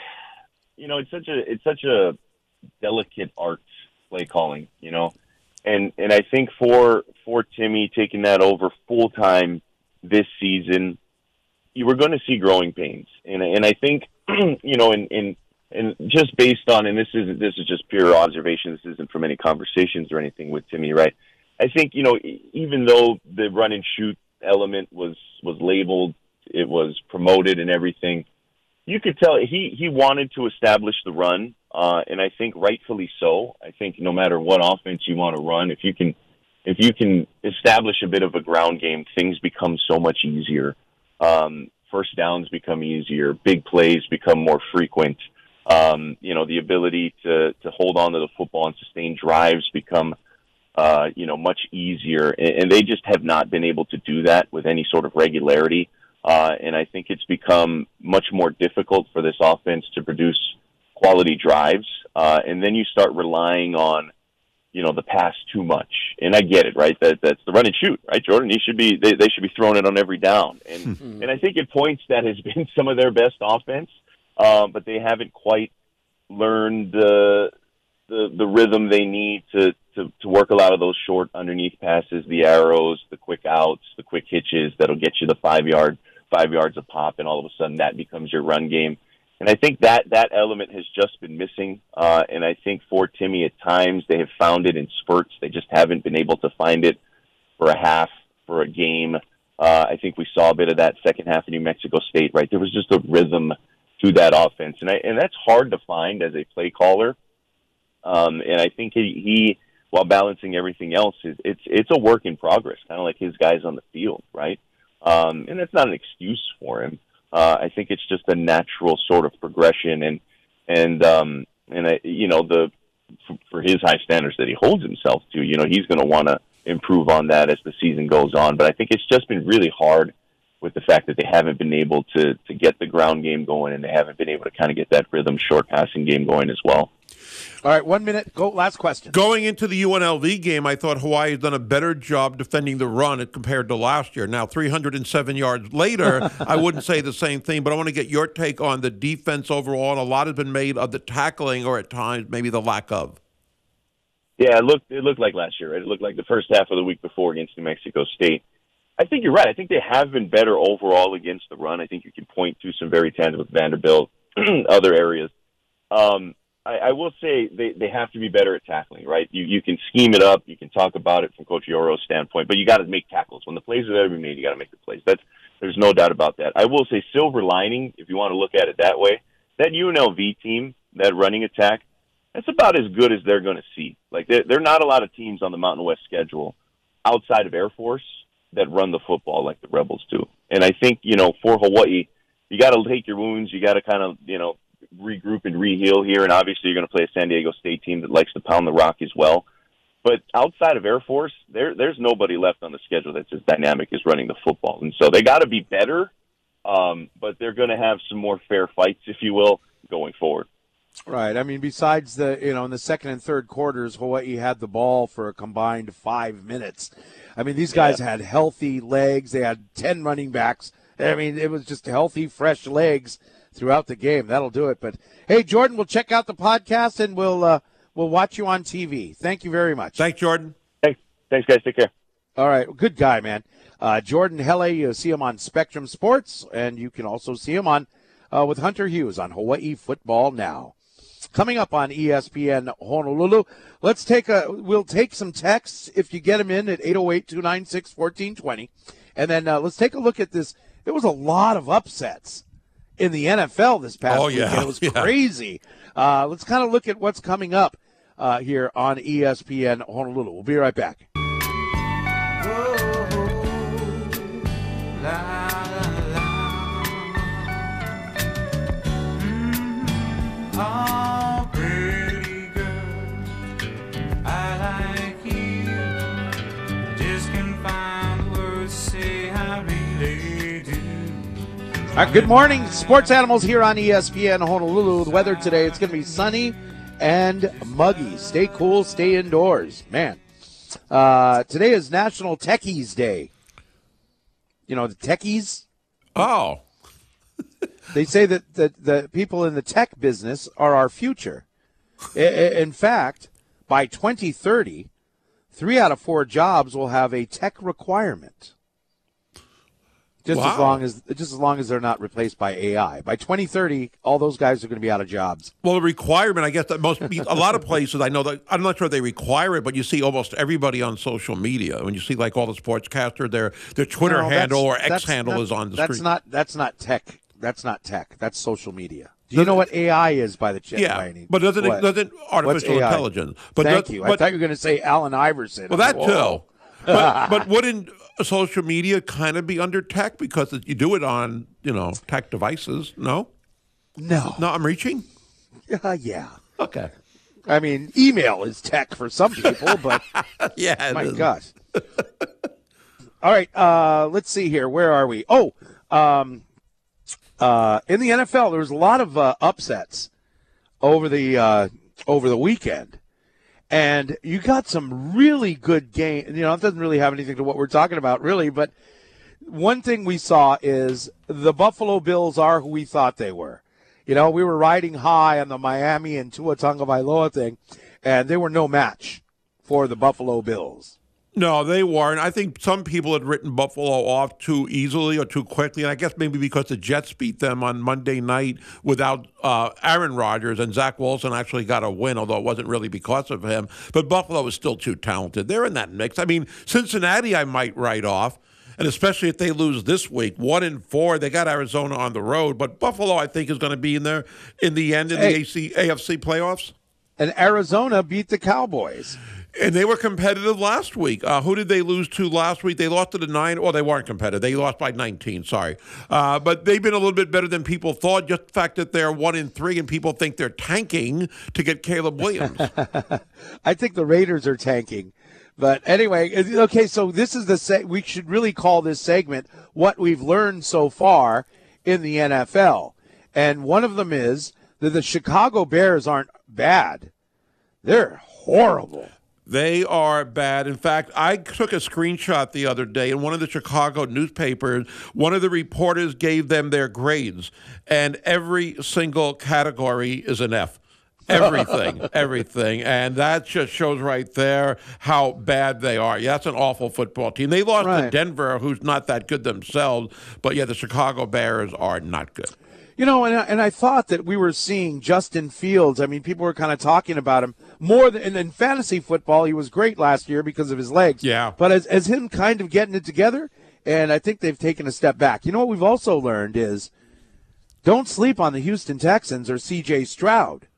you know it's such a it's such a delicate art play calling, you know, and and I think for for Timmy taking that over full time this season, you were going to see growing pains, and and I think (clears throat) you know, in in and just based on, and this isn't this is just pure observation. This isn't from any conversations or anything with Timmy, right? I think you know, even though the run and shoot element was was labeled, it was promoted and everything. You could tell he he wanted to establish the run, uh, and I think rightfully so. I think no matter what offense you want to run, if you can if you can establish a bit of a ground game, things become so much easier. Um, first downs become easier, big plays become more frequent. Um, you know, the ability to to hold on to the football and sustain drives become uh, you know much easier, and, and they just have not been able to do that with any sort of regularity. Uh, and I think it's become much more difficult for this offense to produce quality drives. Uh, and then you start relying on, you know, the pass too much. And I get it, right? That that's the run and shoot, right, Jordan? He should be they, they should be throwing it on every down. And and I think at points that has (laughs) been some of their best offense, uh, but they haven't quite learned the the the rhythm they need to, to to work a lot of those short underneath passes, the arrows, the quick outs, the quick hitches that'll get you the five yard five yards a pop, and all of a sudden that becomes your run game. And I think that that element has just been missing. Uh, and I think for Timmy, at times they have found it in spurts. They just haven't been able to find it for a half, for a game. Uh, I think we saw a bit of that second half of New Mexico State. Right, there was just a rhythm to that offense, and I, and that's hard to find as a play caller. Um, and I think he, he, while balancing everything else, is it's it's a work in progress, kind of like his guys on the field, right? Um, and that's not an excuse for him. Uh, I think it's just a natural sort of progression, and and um, and I, you know the for, for his high standards that he holds himself to, you know, he's going to want to improve on that as the season goes on. But I think it's just been really hard with the fact that they haven't been able to to get the ground game going, and they haven't been able to kind of get that rhythm, short passing game going as well. All right, one minute. Go. Last question. Going into the UNLV game, I thought Hawaii has done a better job defending the run compared to last year. Now, 307 yards later, (laughs) I wouldn't say the same thing, but I want to get your take on the defense overall. And a lot has been made of the tackling, or at times maybe the lack of. Yeah, it looked it looked like last year. Right? It looked like the first half of the week before against New Mexico State. I think you're right. I think they have been better overall against the run. I think you can point to some very tangible Vanderbilt, (clears throat) other areas. Um, I, I will say they, they have to be better at tackling, right? You you can scheme it up, you can talk about it from Coach Yoro's standpoint, but you got to make tackles. When the plays are there to be made, you got to make the plays. That's there's no doubt about that. I will say silver lining, if you want to look at it that way, that UNLV team, that running attack, that's about as good as they're going to see. Like there, there are not a lot of teams on the Mountain West schedule outside of Air Force that run the football like the Rebels do. And I think you know for Hawaii, you got to take your wounds. You got to kind of you know regroup and reheal here. And obviously, you're going to play a San Diego State team that likes to pound the rock as well. But outside of Air Force, there there's nobody left on the schedule that's as dynamic as running the football. And so they got to be better. Um, but they're going to have some more fair fights, if you will, going forward. Right. I mean, besides the, you know, in the second and third quarters, Hawaii had the ball for a combined five minutes. I mean, these guys had healthy legs. They had 10 running backs. I mean, it was just healthy, fresh legs throughout the game. That'll do it. But hey, Jordan, we'll check out the podcast and we'll, uh, we'll watch you on TV. Thank you very much. Thanks, Jordan. Thanks, thanks, guys. Take care. All right, good guy, man. Uh, Jordan Helle, you see him on Spectrum Sports, and you can also see him on uh, with Hunter Hughes on Hawaii Football Now. Coming up on ESPN Honolulu, let's take a we'll take some texts if you get them in at 808-296-1420. And then uh, let's take a look at this. There was a lot of upsets in the NFL this past Oh, weekend. yeah, It was (laughs) yeah. crazy. Uh, let's kind of look at what's coming up uh, here on ESPN Honolulu. We'll be right back. Right, good morning, sports animals here on ESPN Honolulu. The weather today, it's going to be sunny and muggy. Stay cool, stay indoors. Man, uh, today is National Techies Day. You know, the techies, Oh, (laughs) they say that the, the people in the tech business are our future. In fact, by 2030, three out of four jobs will have a tech requirement. Just as long as just as long as they're not replaced by AI. By 2030, all those guys are going to be out of jobs. well, the requirement, I guess that most a lot of places I know that I'm not sure they require it, but you see almost everybody on social media. When you see like all the sportscaster, their their Twitter No, handle or X handle not- is on the That's screen. not that's not tech. That's not tech. That's social media. Do you know what AI is by the ch- yeah, by any- but doesn't it doesn't artificial intelligence? But Thank you. I But, thought you were going to say Allen Iverson. well, that too. But, (laughs) but wouldn't social media kind of be under tech because you do it on you know tech devices? No, No. no, I'm reaching. Uh, yeah. Okay. I mean, email is tech for some people, but (laughs) Yeah. my gosh. (laughs) All right, uh, let's see here. Where are we? Oh, um, uh, in the NFL, there was a lot of uh, upsets over the uh, over the weekend, and you got some really good game. You know, it doesn't really have anything to what we're talking about, really. But one thing we saw is the Buffalo Bills are who we thought they were. You know, we were riding high on the Miami and Tua Tagovailoa thing, and they were no match for the Buffalo Bills. No, they weren't. I think some people had written Buffalo off too easily or too quickly, and I guess maybe because the Jets beat them on Monday night without uh, Aaron Rodgers and Zach Wilson actually got a win, although it wasn't really because of him. But Buffalo is still too talented. They're in that mix. I mean, Cincinnati, I might write off. And especially if they lose this week, one in four, they got Arizona on the road. But Buffalo, I think, is going to be in there in the end in Hey. the AC, AFC playoffs. And Arizona beat the Cowboys. And they were competitive last week. Uh, who did they lose to last week? They lost to the nine. Well, they weren't competitive. They lost by 19. Sorry, uh, but they've been a little bit better than people thought. Just the fact that they're one in three, and people think they're tanking to get Caleb Williams. (laughs) I think the Raiders are tanking. But anyway, okay, so this is the we should really call this segment what we've learned so far in the NFL. And one of them is that the Chicago Bears aren't bad. They're horrible. They are bad. In fact, I took a screenshot the other day in one of the Chicago newspapers. One of the reporters gave them their grades, and every single category is an F. Everything, (laughs) everything. And that just shows right there how bad they are. Yeah, that's an awful football team. They lost to Denver, who's not that good themselves, but yeah, the Chicago Bears are not good. You know, and, I- and I thought that we were seeing Justin Fields. I mean, people were kind of talking about him more than and in fantasy football. He was great last year because of his legs. Yeah. But as, as him kind of getting it together, and I think they've taken a step back. You know what we've also learned is don't sleep on the Houston Texans or C.J. Stroud.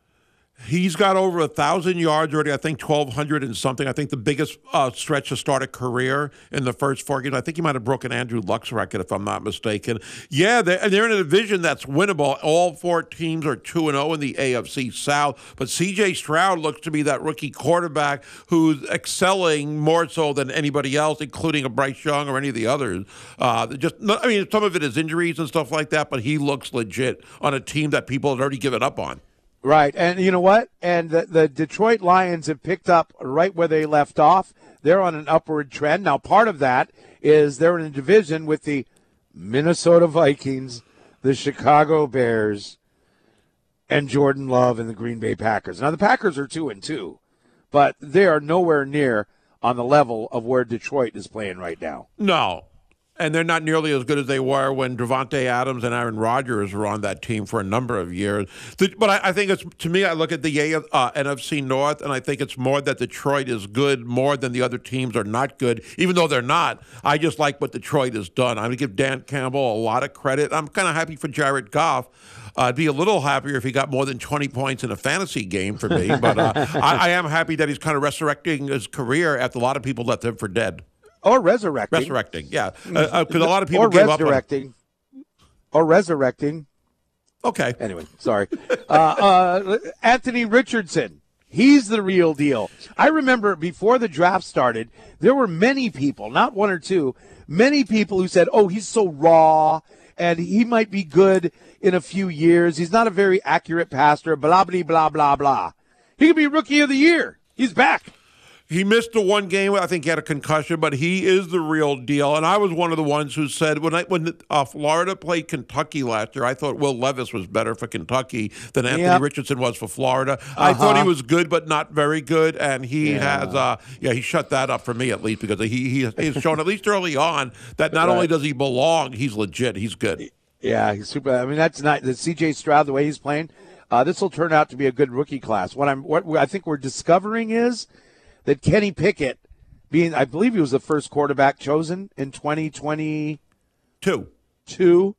He's got over a thousand yards already. I think twelve hundred and something. I think the biggest uh, stretch to start a career in the first four games. I think he might have broken Andrew Luck's record, if I'm not mistaken. Yeah, they're, they're in a division that's winnable. All four teams are two and zero in the AFC South. But C.J. Stroud looks to be that rookie quarterback who's excelling more so than anybody else, including a Bryce Young or any of the others. Uh, just, I mean, some of it is injuries and stuff like that, but he looks legit on a team that people had already given up on. Right. And you know what? And the, the Detroit Lions have picked up right where they left off. They're on an upward trend. Now, part of that is they're in a division with the Minnesota Vikings, the Chicago Bears, and Jordan Love and the Green Bay Packers. Now, the Packers are two and two, but they are nowhere near on the level of where Detroit is playing right now. No. And they're not nearly as good as they were when Davante Adams and Aaron Rodgers were on that team for a number of years. But I, think it's to me, I look at the uh, NFC North, and I think it's more that Detroit is good more than the other teams are not good, even though they're not. I just like what Detroit has done. I'm going to give Dan Campbell a lot of credit. I'm kind of happy for Jared Goff. Uh, I'd be a little happier if he got more than 20 points in a fantasy game for me, but uh, (laughs) I, I am happy that he's kind of resurrecting his career after a lot of people left him for dead. Or resurrecting. Resurrecting, yeah, because a lot of people or gave up on. resurrecting. Or resurrecting. Okay, Anyway, sorry. Uh, uh, Anthony Richardson. He's the real deal. I remember before the draft started, there were many people, not one or two, many people who said, oh, he's so raw and he might be good in a few years. He's not a very accurate passer, blah, blah, blah, blah, blah. He could be rookie of the year. He's back. He missed the one game. I think he had a concussion, but he is the real deal. And I was one of the ones who said when I, when uh, Florida played Kentucky last year, I thought Will Levis was better for Kentucky than Anthony Yep. Richardson was for Florida. I thought he Uh-huh. was good, but not very good. And he Yeah. has, uh, yeah, he shut that up for me at least because he he has shown at least early on that not only does he belong, he's legit. He's good. Yeah, he's super. I mean, that's not the CJ Stroud the way he's playing. Uh, this will turn out to be a good rookie class. What I'm, what I think we're discovering is that Kenny Pickett, being, I believe he was the first quarterback chosen in 2022. Two.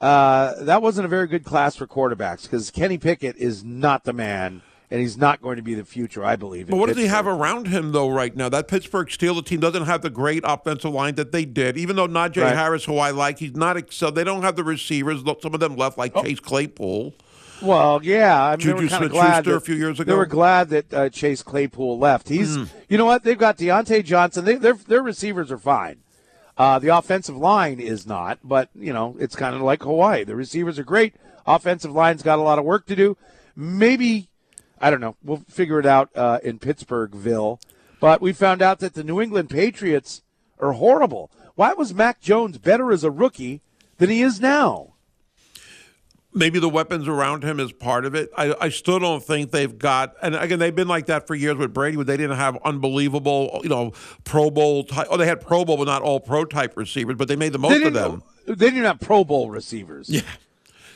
Uh, that wasn't a very good class for quarterbacks because Kenny Pickett is not the man, and he's not going to be the future. I believe. But what does he have around him though right now? That Pittsburgh Steelers team doesn't have the great offensive line that they did. Even though Najee Right. Harris, who I like, he's not excel. They don't have the receivers. Some of them left, like Chase Claypool. Well, yeah, I mean, they Juju were kind of Smith-Schuster glad that, a few years ago. They were glad that uh, Chase Claypool left. He's, Hmm. you know what? They've got Diontae Johnson. They, their their receivers are fine. Uh, the offensive line is not, but you know, it's kind of like Hawaii. The receivers are great. Offensive line's got a lot of work to do. Maybe, I don't know. We'll figure it out uh, in Pittsburghville. But we found out that the New England Patriots are horrible. Why was Mac Jones better as a rookie than he is now? Maybe the weapons around him is part of it. I, I still don't think they've got, and again, they've been like that for years with Brady, where they didn't have unbelievable, you know, Pro Bowl type. Oh, they had Pro Bowl, but not all Pro type receivers, but they made the most of them. They didn't have Pro Bowl receivers. Yeah.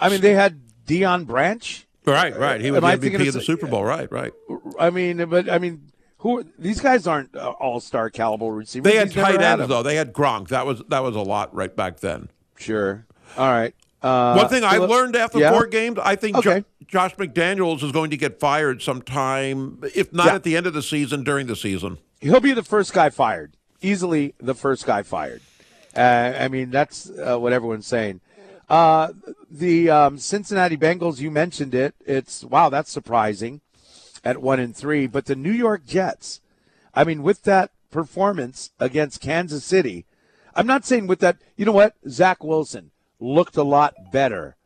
I mean, they had Deion Branch. Right, right. He was Am the MVP of the Super Bowl. Right, right. I mean, but I mean, who these guys aren't uh, all-star caliber receivers. They had He's tight ends though. They had Gronk. That was that was a lot right back then. Sure. All right. Uh, One thing I learned after yeah? four games, I think Okay. Josh McDaniels is going to get fired sometime, if not Yeah. at the end of the season, during the season. He'll be the first guy fired. Easily the first guy fired. Uh, I mean, that's uh, what everyone's saying. Uh, the um, Cincinnati Bengals, you mentioned it. It's wow, that's surprising at one and three. But the New York Jets, I mean, with that performance against Kansas City, I'm not saying with that. You know what? Zach Wilson looked a lot better,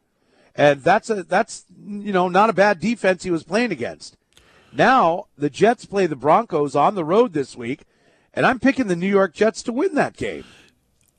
and that's a that's you know not a bad defense he was playing against. Now the Jets play the Broncos on the road this week, and I'm picking the New York Jets to win that game.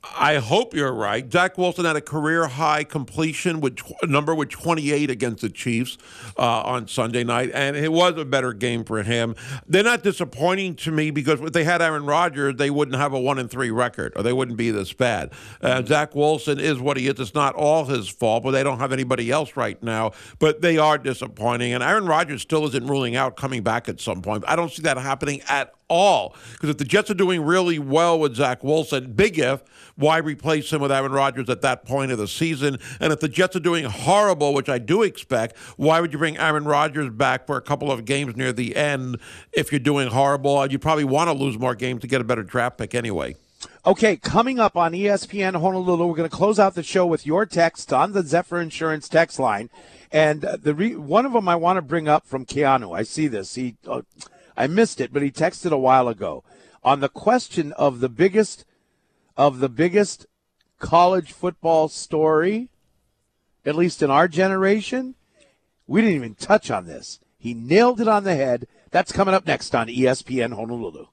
I hope you're right. Zach Wilson had a career high completion with tw- number with 28 against the Chiefs uh, on Sunday night, and it was a better game for him. They're not disappointing to me because if they had Aaron Rodgers, they wouldn't have a one and three record, or they wouldn't be this bad. Uh, Zach Wilson is what he is. It's not all his fault, but they don't have anybody else right now. But they are disappointing, and Aaron Rodgers still isn't ruling out coming back at some point. I don't see that happening at all because if the Jets are doing really well with Zach Wilson, big if, why replace him with Aaron Rodgers at that point of the season? And if the Jets are doing horrible, which I do expect, why would you bring Aaron Rodgers back for a couple of games near the end if you're doing horrible? You probably want to lose more games to get a better draft pick anyway. Okay, coming up on ESPN Honolulu, we're going to close out the show with your text on the Zephyr Insurance text line, and the re- one of them I want to bring up from Keanu. I see this. He, uh, I missed it, but he texted a while ago on the question of the biggest of the biggest college football story, at least in our generation. We didn't even touch on this. He nailed it on the head. That's coming up next on ESPN Honolulu.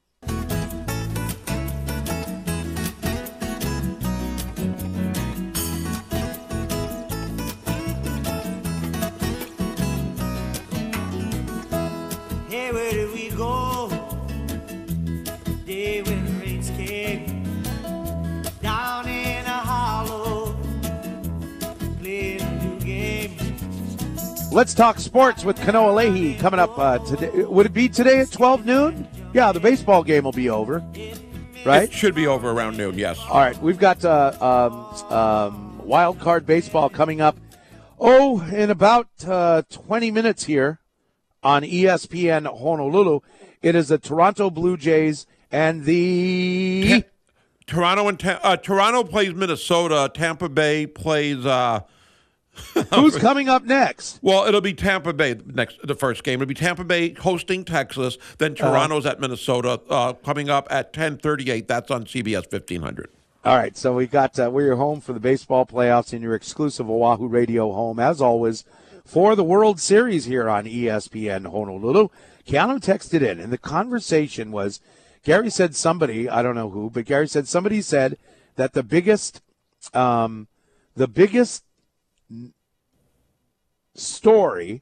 Hey, Let's talk sports with Kanoa Leahy coming up uh, today. Would it be today at 12 noon? Yeah, the baseball game will be over, right? It should be over around noon, yes. All right, we've got uh, um, um, wild card baseball coming up. Oh, in about uh, 20 minutes here on ESPN Honolulu. It is the Toronto Blue Jays and the. Toronto and Ta- uh, Toronto plays Minnesota. Tampa Bay plays. Uh, (laughs) Who's coming up next? well, it'll be Tampa Bay next. The first game it'll be Tampa Bay hosting Texas. Then Uh-huh. Toronto's at Minnesota uh, coming up at ten thirty eight. That's on CBS fifteen hundred. All right, so we got uh, we're your home for the baseball playoffs in your exclusive Oahu Radio home, as always, for the World Series here on ESPN Honolulu. Keanu texted in, and the conversation was Gary said somebody, I don't know who, but Gary said somebody said that the biggest, um, the biggest story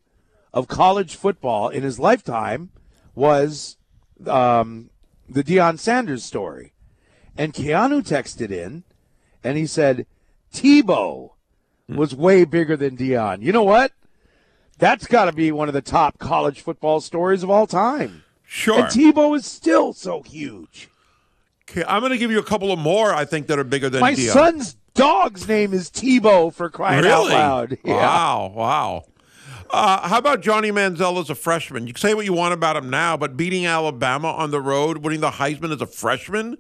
of college football in his lifetime was um, the Deion Sanders story. And Keanu texted in and he said, Tebow was way bigger than Deion. You know what? That's got to be one of the top college football stories of all time. Sure. And Tebow is still so huge. Okay, I'm going to give you a couple of more. I think that are bigger than My Deion. son's dog's name is Tebow for crying really? out loud. (laughs) Yeah. Wow, wow. Uh, how about Johnny Manziel as a freshman? You can say what you want about him now, but beating Alabama on the road, winning the Heisman as a freshman,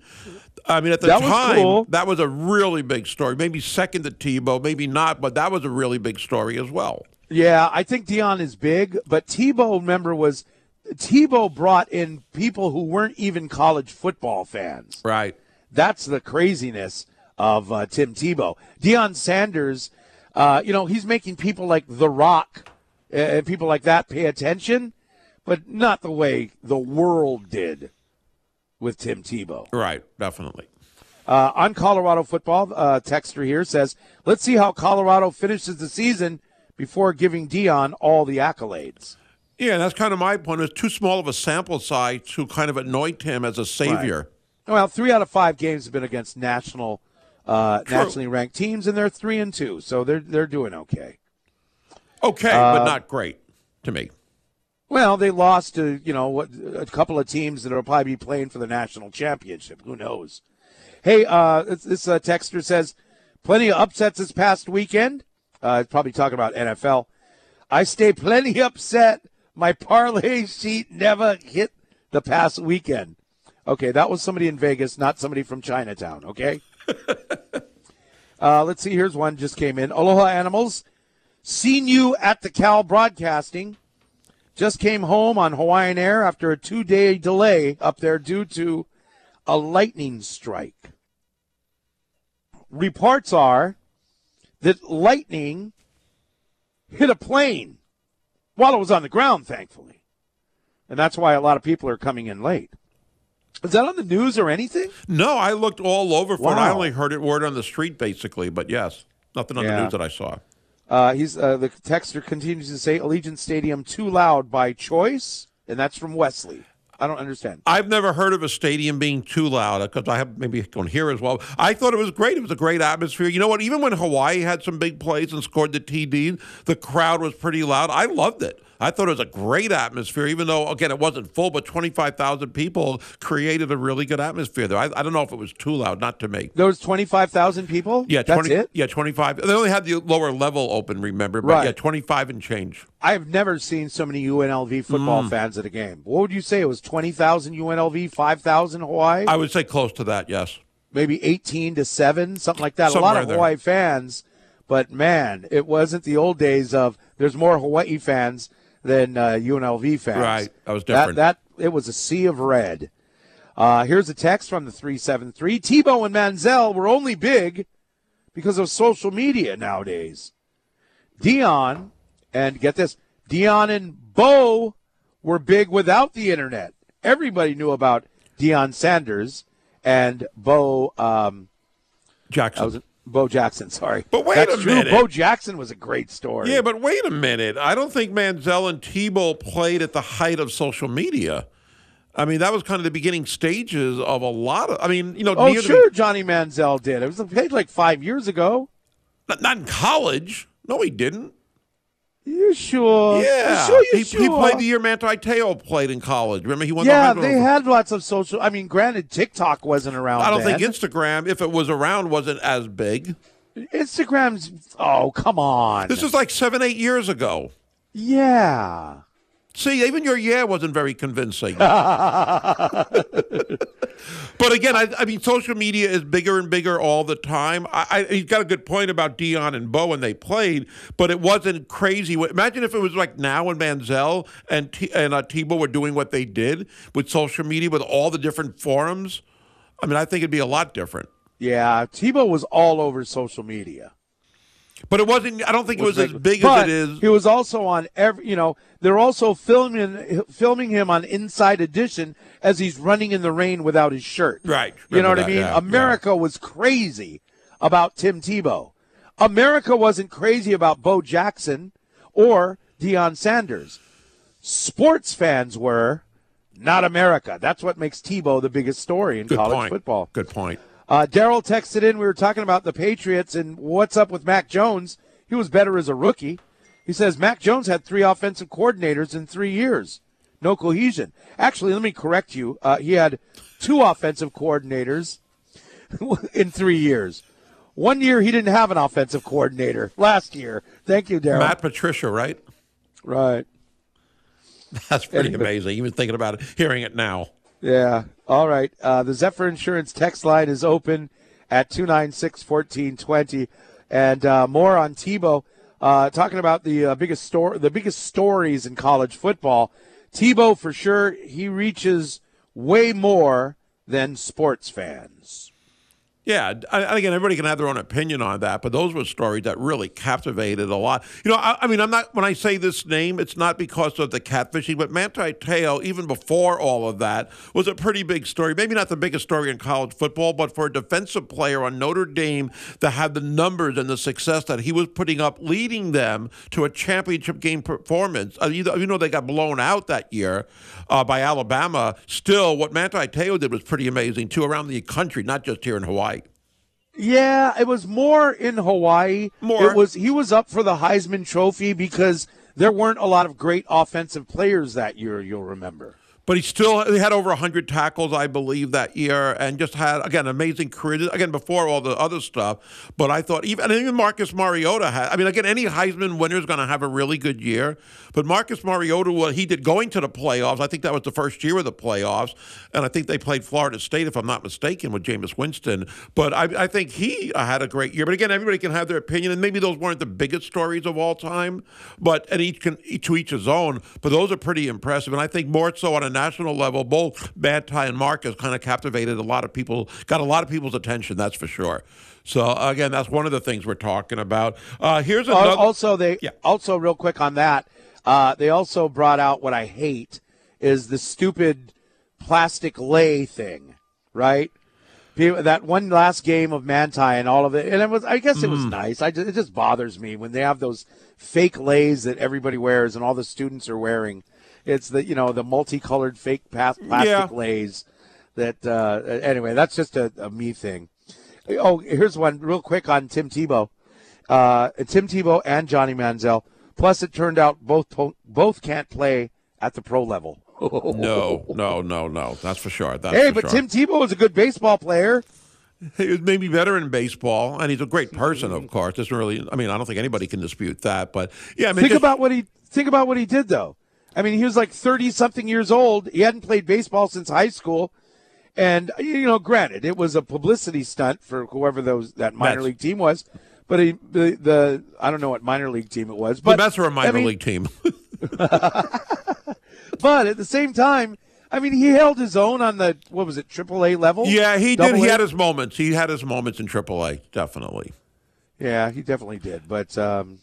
I mean, at the That was time, cool. that was a really big story. Maybe second to Tebow, maybe not, but that was a really big story as well. Yeah, I think Deion is big, but Tebow, remember, was Tebow brought in people who weren't even college football fans. Right. That's the craziness of uh, Tim Tebow. Deion Sanders, uh, you know, he's making people like The Rock uh, and people like that pay attention, but not the way the world did with Tim Tebow. Right, definitely. Uh, on Colorado football, uh, Texter here says, let's see how Colorado finishes the season before giving Deion all the accolades. Yeah, and that's kind of my point. It's too small of a sample size to kind of anoint him as a savior. Well, three out of five games have been against national, uh, nationally ranked teams, and they're three and two, so they're they're doing okay. Okay, Uh, but not great to me. Well, they lost to you know what a couple of teams that will probably be playing for the national championship. Who knows? Hey, uh, this, this uh, texter says plenty of upsets this past weekend. Uh, probably talking about NFL. I stay plenty (laughs) upset. My parlay sheet never hit the past weekend. Okay, that was somebody in Vegas, not somebody from Chinatown. Okay. (laughs) uh, let's see. Here's one just came in. Aloha animals. Seen you at the Cal Broadcasting just came home on Hawaiian Air after a two day delay up there due to a lightning strike. Reports are that lightning hit a plane while it was on the ground, thankfully. And that's why a lot of people are coming in late. Is that on the news or anything? No, I looked all over for it. I only heard it word on the street, basically. But yes, nothing on the news that I saw. Uh, he's uh, the texter continues to say Allegiant Stadium too loud by choice, and that's from Wesley. I don't understand. I've never heard of a stadium being too loud because I have maybe on here as well. I thought it was great. It was a great atmosphere. You know what? Even when Hawaii had some big plays and scored the TD, the crowd was pretty loud. I loved it. I thought it was a great atmosphere, even though again it wasn't full, but twenty five thousand people created a really good atmosphere there. I, I don't know if it was too loud, not to me. There was twenty five thousand people. Yeah, that's it. Yeah, twenty five. They only had the lower level open, remember? But Right. yeah, twenty five and change. I've never seen so many UNLV football Mm. fans at a game. What would you say? It was twenty thousand UNLV, five thousand Hawaii, I would say close to that. Yes. maybe eighteen to seven, something like that. a lot of there. Hawaii fans, but man, it wasn't the old days of there's more Hawaii fans than uh, UNLV fans. Right. That was That, different. that it was a sea of red. Uh, here's a text from the 373. Tebow and Manziel were only big because of social media nowadays. Deion, and get this, Deion and Bo were big without the internet. Everybody knew about Deion Sanders and Bo. Um, Jackson. Bo Jackson. Sorry, But wait That's a true. minute. Bo Jackson was a great story. Yeah, but wait a minute. I don't think Manziel and Tebow played at the height of social media. I mean, that was kind of the beginning stages of a lot of. I mean, you know, oh sure, Johnny Manziel did. It was played like five years ago. not, not in college. No, he didn't. You sure? Yeah, You sure? You he, sure? he played the year Manti Te'o played in college. Remember, he won Yeah, the they Award. had lots of social. I mean, granted, TikTok wasn't around. I don't then. think Instagram, if it was around, wasn't as big. Instagram's. Oh, come on. This is like seven, eight years ago. yeah. See, even your yeah wasn't very convincing. (laughs) but again, I, I mean, social media is bigger and bigger all the time. I, I, he's got a good point about Deion and Bo when they played, but it wasn't crazy. Imagine if it was like now when Manziel and T, and uh, Tebow were doing what they did with social media, with all the different forums. I mean, I think it'd be a lot different. Yeah, Tebow was all over social media. But it wasn't. I don't think it was as big but as it is. He was also on every. You know, they're also filming filming him on Inside Edition as he's running in the rain without his shirt. Right. You know what Remember I mean? yeah, America was crazy about Tim Tebow. America wasn't crazy about Bo Jackson or Deion Sanders. Sports fans were, not America. That's what makes Tebow the biggest story in Good college point. football. Good point. Uh, Daryl texted in. We were talking about the Patriots and what's up with Mac Jones. He was better as a rookie. He says Mac Jones had three offensive coordinators in three years. No cohesion. Actually, let me correct you. Uh, he had two offensive coordinators (laughs) in three years. One year he didn't have an offensive coordinator. Last year. Thank you, Daryl. Matt Patricia, right? Right. (laughs) That's pretty Anyway. amazing. Even thinking about it, hearing it now. Yeah. All right. Uh, the Zephyr Insurance text line is open at 296 1420. And uh, more on Tebow. Uh, talking about the uh, biggest story, the biggest stories in college football. Tebow, for sure, he reaches way more than sports fans. Yeah, and again, everybody can have their own opinion on that, but those were stories that really captivated a lot. You know, I, I mean, I'm not when I say this name, it's not because of the catfishing, but Manti Te'o, even before all of that, was a pretty big story. Maybe not the biggest story in college football, but for a defensive player on Notre Dame that had the numbers and the success that he was putting up, leading them to a championship game performance. Uh, you know, even though they got blown out that year uh, by Alabama, still what Manti Te'o did was pretty amazing too around the country, not just here in Hawaii. Yeah, it was more in Hawaii. More. It was he was up for the Heisman Trophy because there weren't a lot of great offensive players that year. You'll remember. But he still he had over 100 tackles, I believe, that year, and just had again amazing career. Again, before all the other stuff. But I thought even and even Marcus Mariota had. I mean, again, any Heisman winner is going to have a really good year. But Marcus Mariota, what he did going to the playoffs, I think that was the first year of the playoffs, and I think they played Florida State, if I'm not mistaken, with Jameis Winston. But I, I think he uh, had a great year. But again, everybody can have their opinion, and maybe those weren't the biggest stories of all time. But and each can to each his own. But those are pretty impressive, and I think more so on a national level, both Manti and Marcus kind of captivated a lot of people, got a lot of people's attention. That's for sure. So again, that's one of the things we're talking about. Uh, here's another. Also, they Yeah. also real quick on that. Uh, they also brought out what I hate is the stupid plastic lei thing, right? People, that one last game of Manti and all of it, and it was. I guess it was nice. I just, it just bothers me when they have those fake leis that everybody wears and all the students are wearing. It's the you know the multicolored fake pa- plastic Yeah. leis. That uh, anyway, that's just a, a me thing. Oh, here's one real quick on Tim Tebow. Uh, Tim Tebow and Johnny Manziel. Plus, it turned out both po- both can't play at the pro level. (laughs) No, no, no, no. That's for sure. That's hey, for but sure. Tim Tebow is a good baseball player. He was maybe better in baseball, and he's a great person, of course. Doesn't really. I mean, I don't think anybody can dispute that. But yeah, I mean, think just- about what he think about what he did though. I mean, he was like thirty something years old. He hadn't played baseball since high school, and you know, granted, it was a publicity stunt for whoever those that minor Mets. league team was. But he, the the I don't know what minor league team it was. the But Mets are a minor I mean, league team. (laughs) (laughs) But at the same time, I mean, he held his own on the what was it, AAA level? yeah, he did. Double He had his moments. He had his moments in AAA, definitely. Yeah, he definitely did. But um,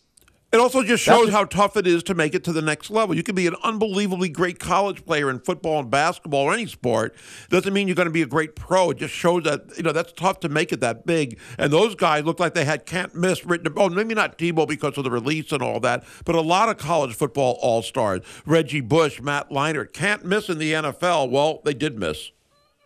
It also just shows how tough it is to make it to the next level. You can be an unbelievably great college player in football and basketball or any sport. Doesn't mean you're going to be a great pro. It just shows that you know that's tough to make it that big. And those guys look like they had can't miss written. Oh, maybe not Tebow because of the release and all that, but a lot of college football all stars: Reggie Bush, Matt Leinart, can't miss in the NFL. Well, they did miss.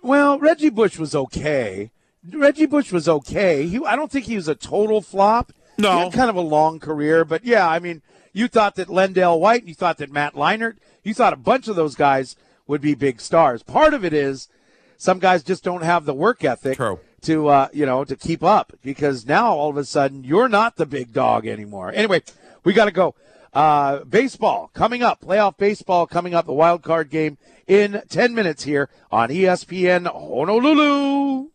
well, Reggie Bush was okay. Reggie Bush was okay. He, I don't think he was a total flop. No. kind of a long career, but yeah, I mean, you thought that LenDale White, you thought that Matt Leinart, you thought a bunch of those guys would be big stars. Part of it is some guys just don't have the work ethic True. to uh, you know to keep up because now all of a sudden you're not the big dog anymore. Anyway, we got to go. Uh, baseball coming up, playoff baseball coming up, the wild card game in 10 minutes here on ESPN Honolulu.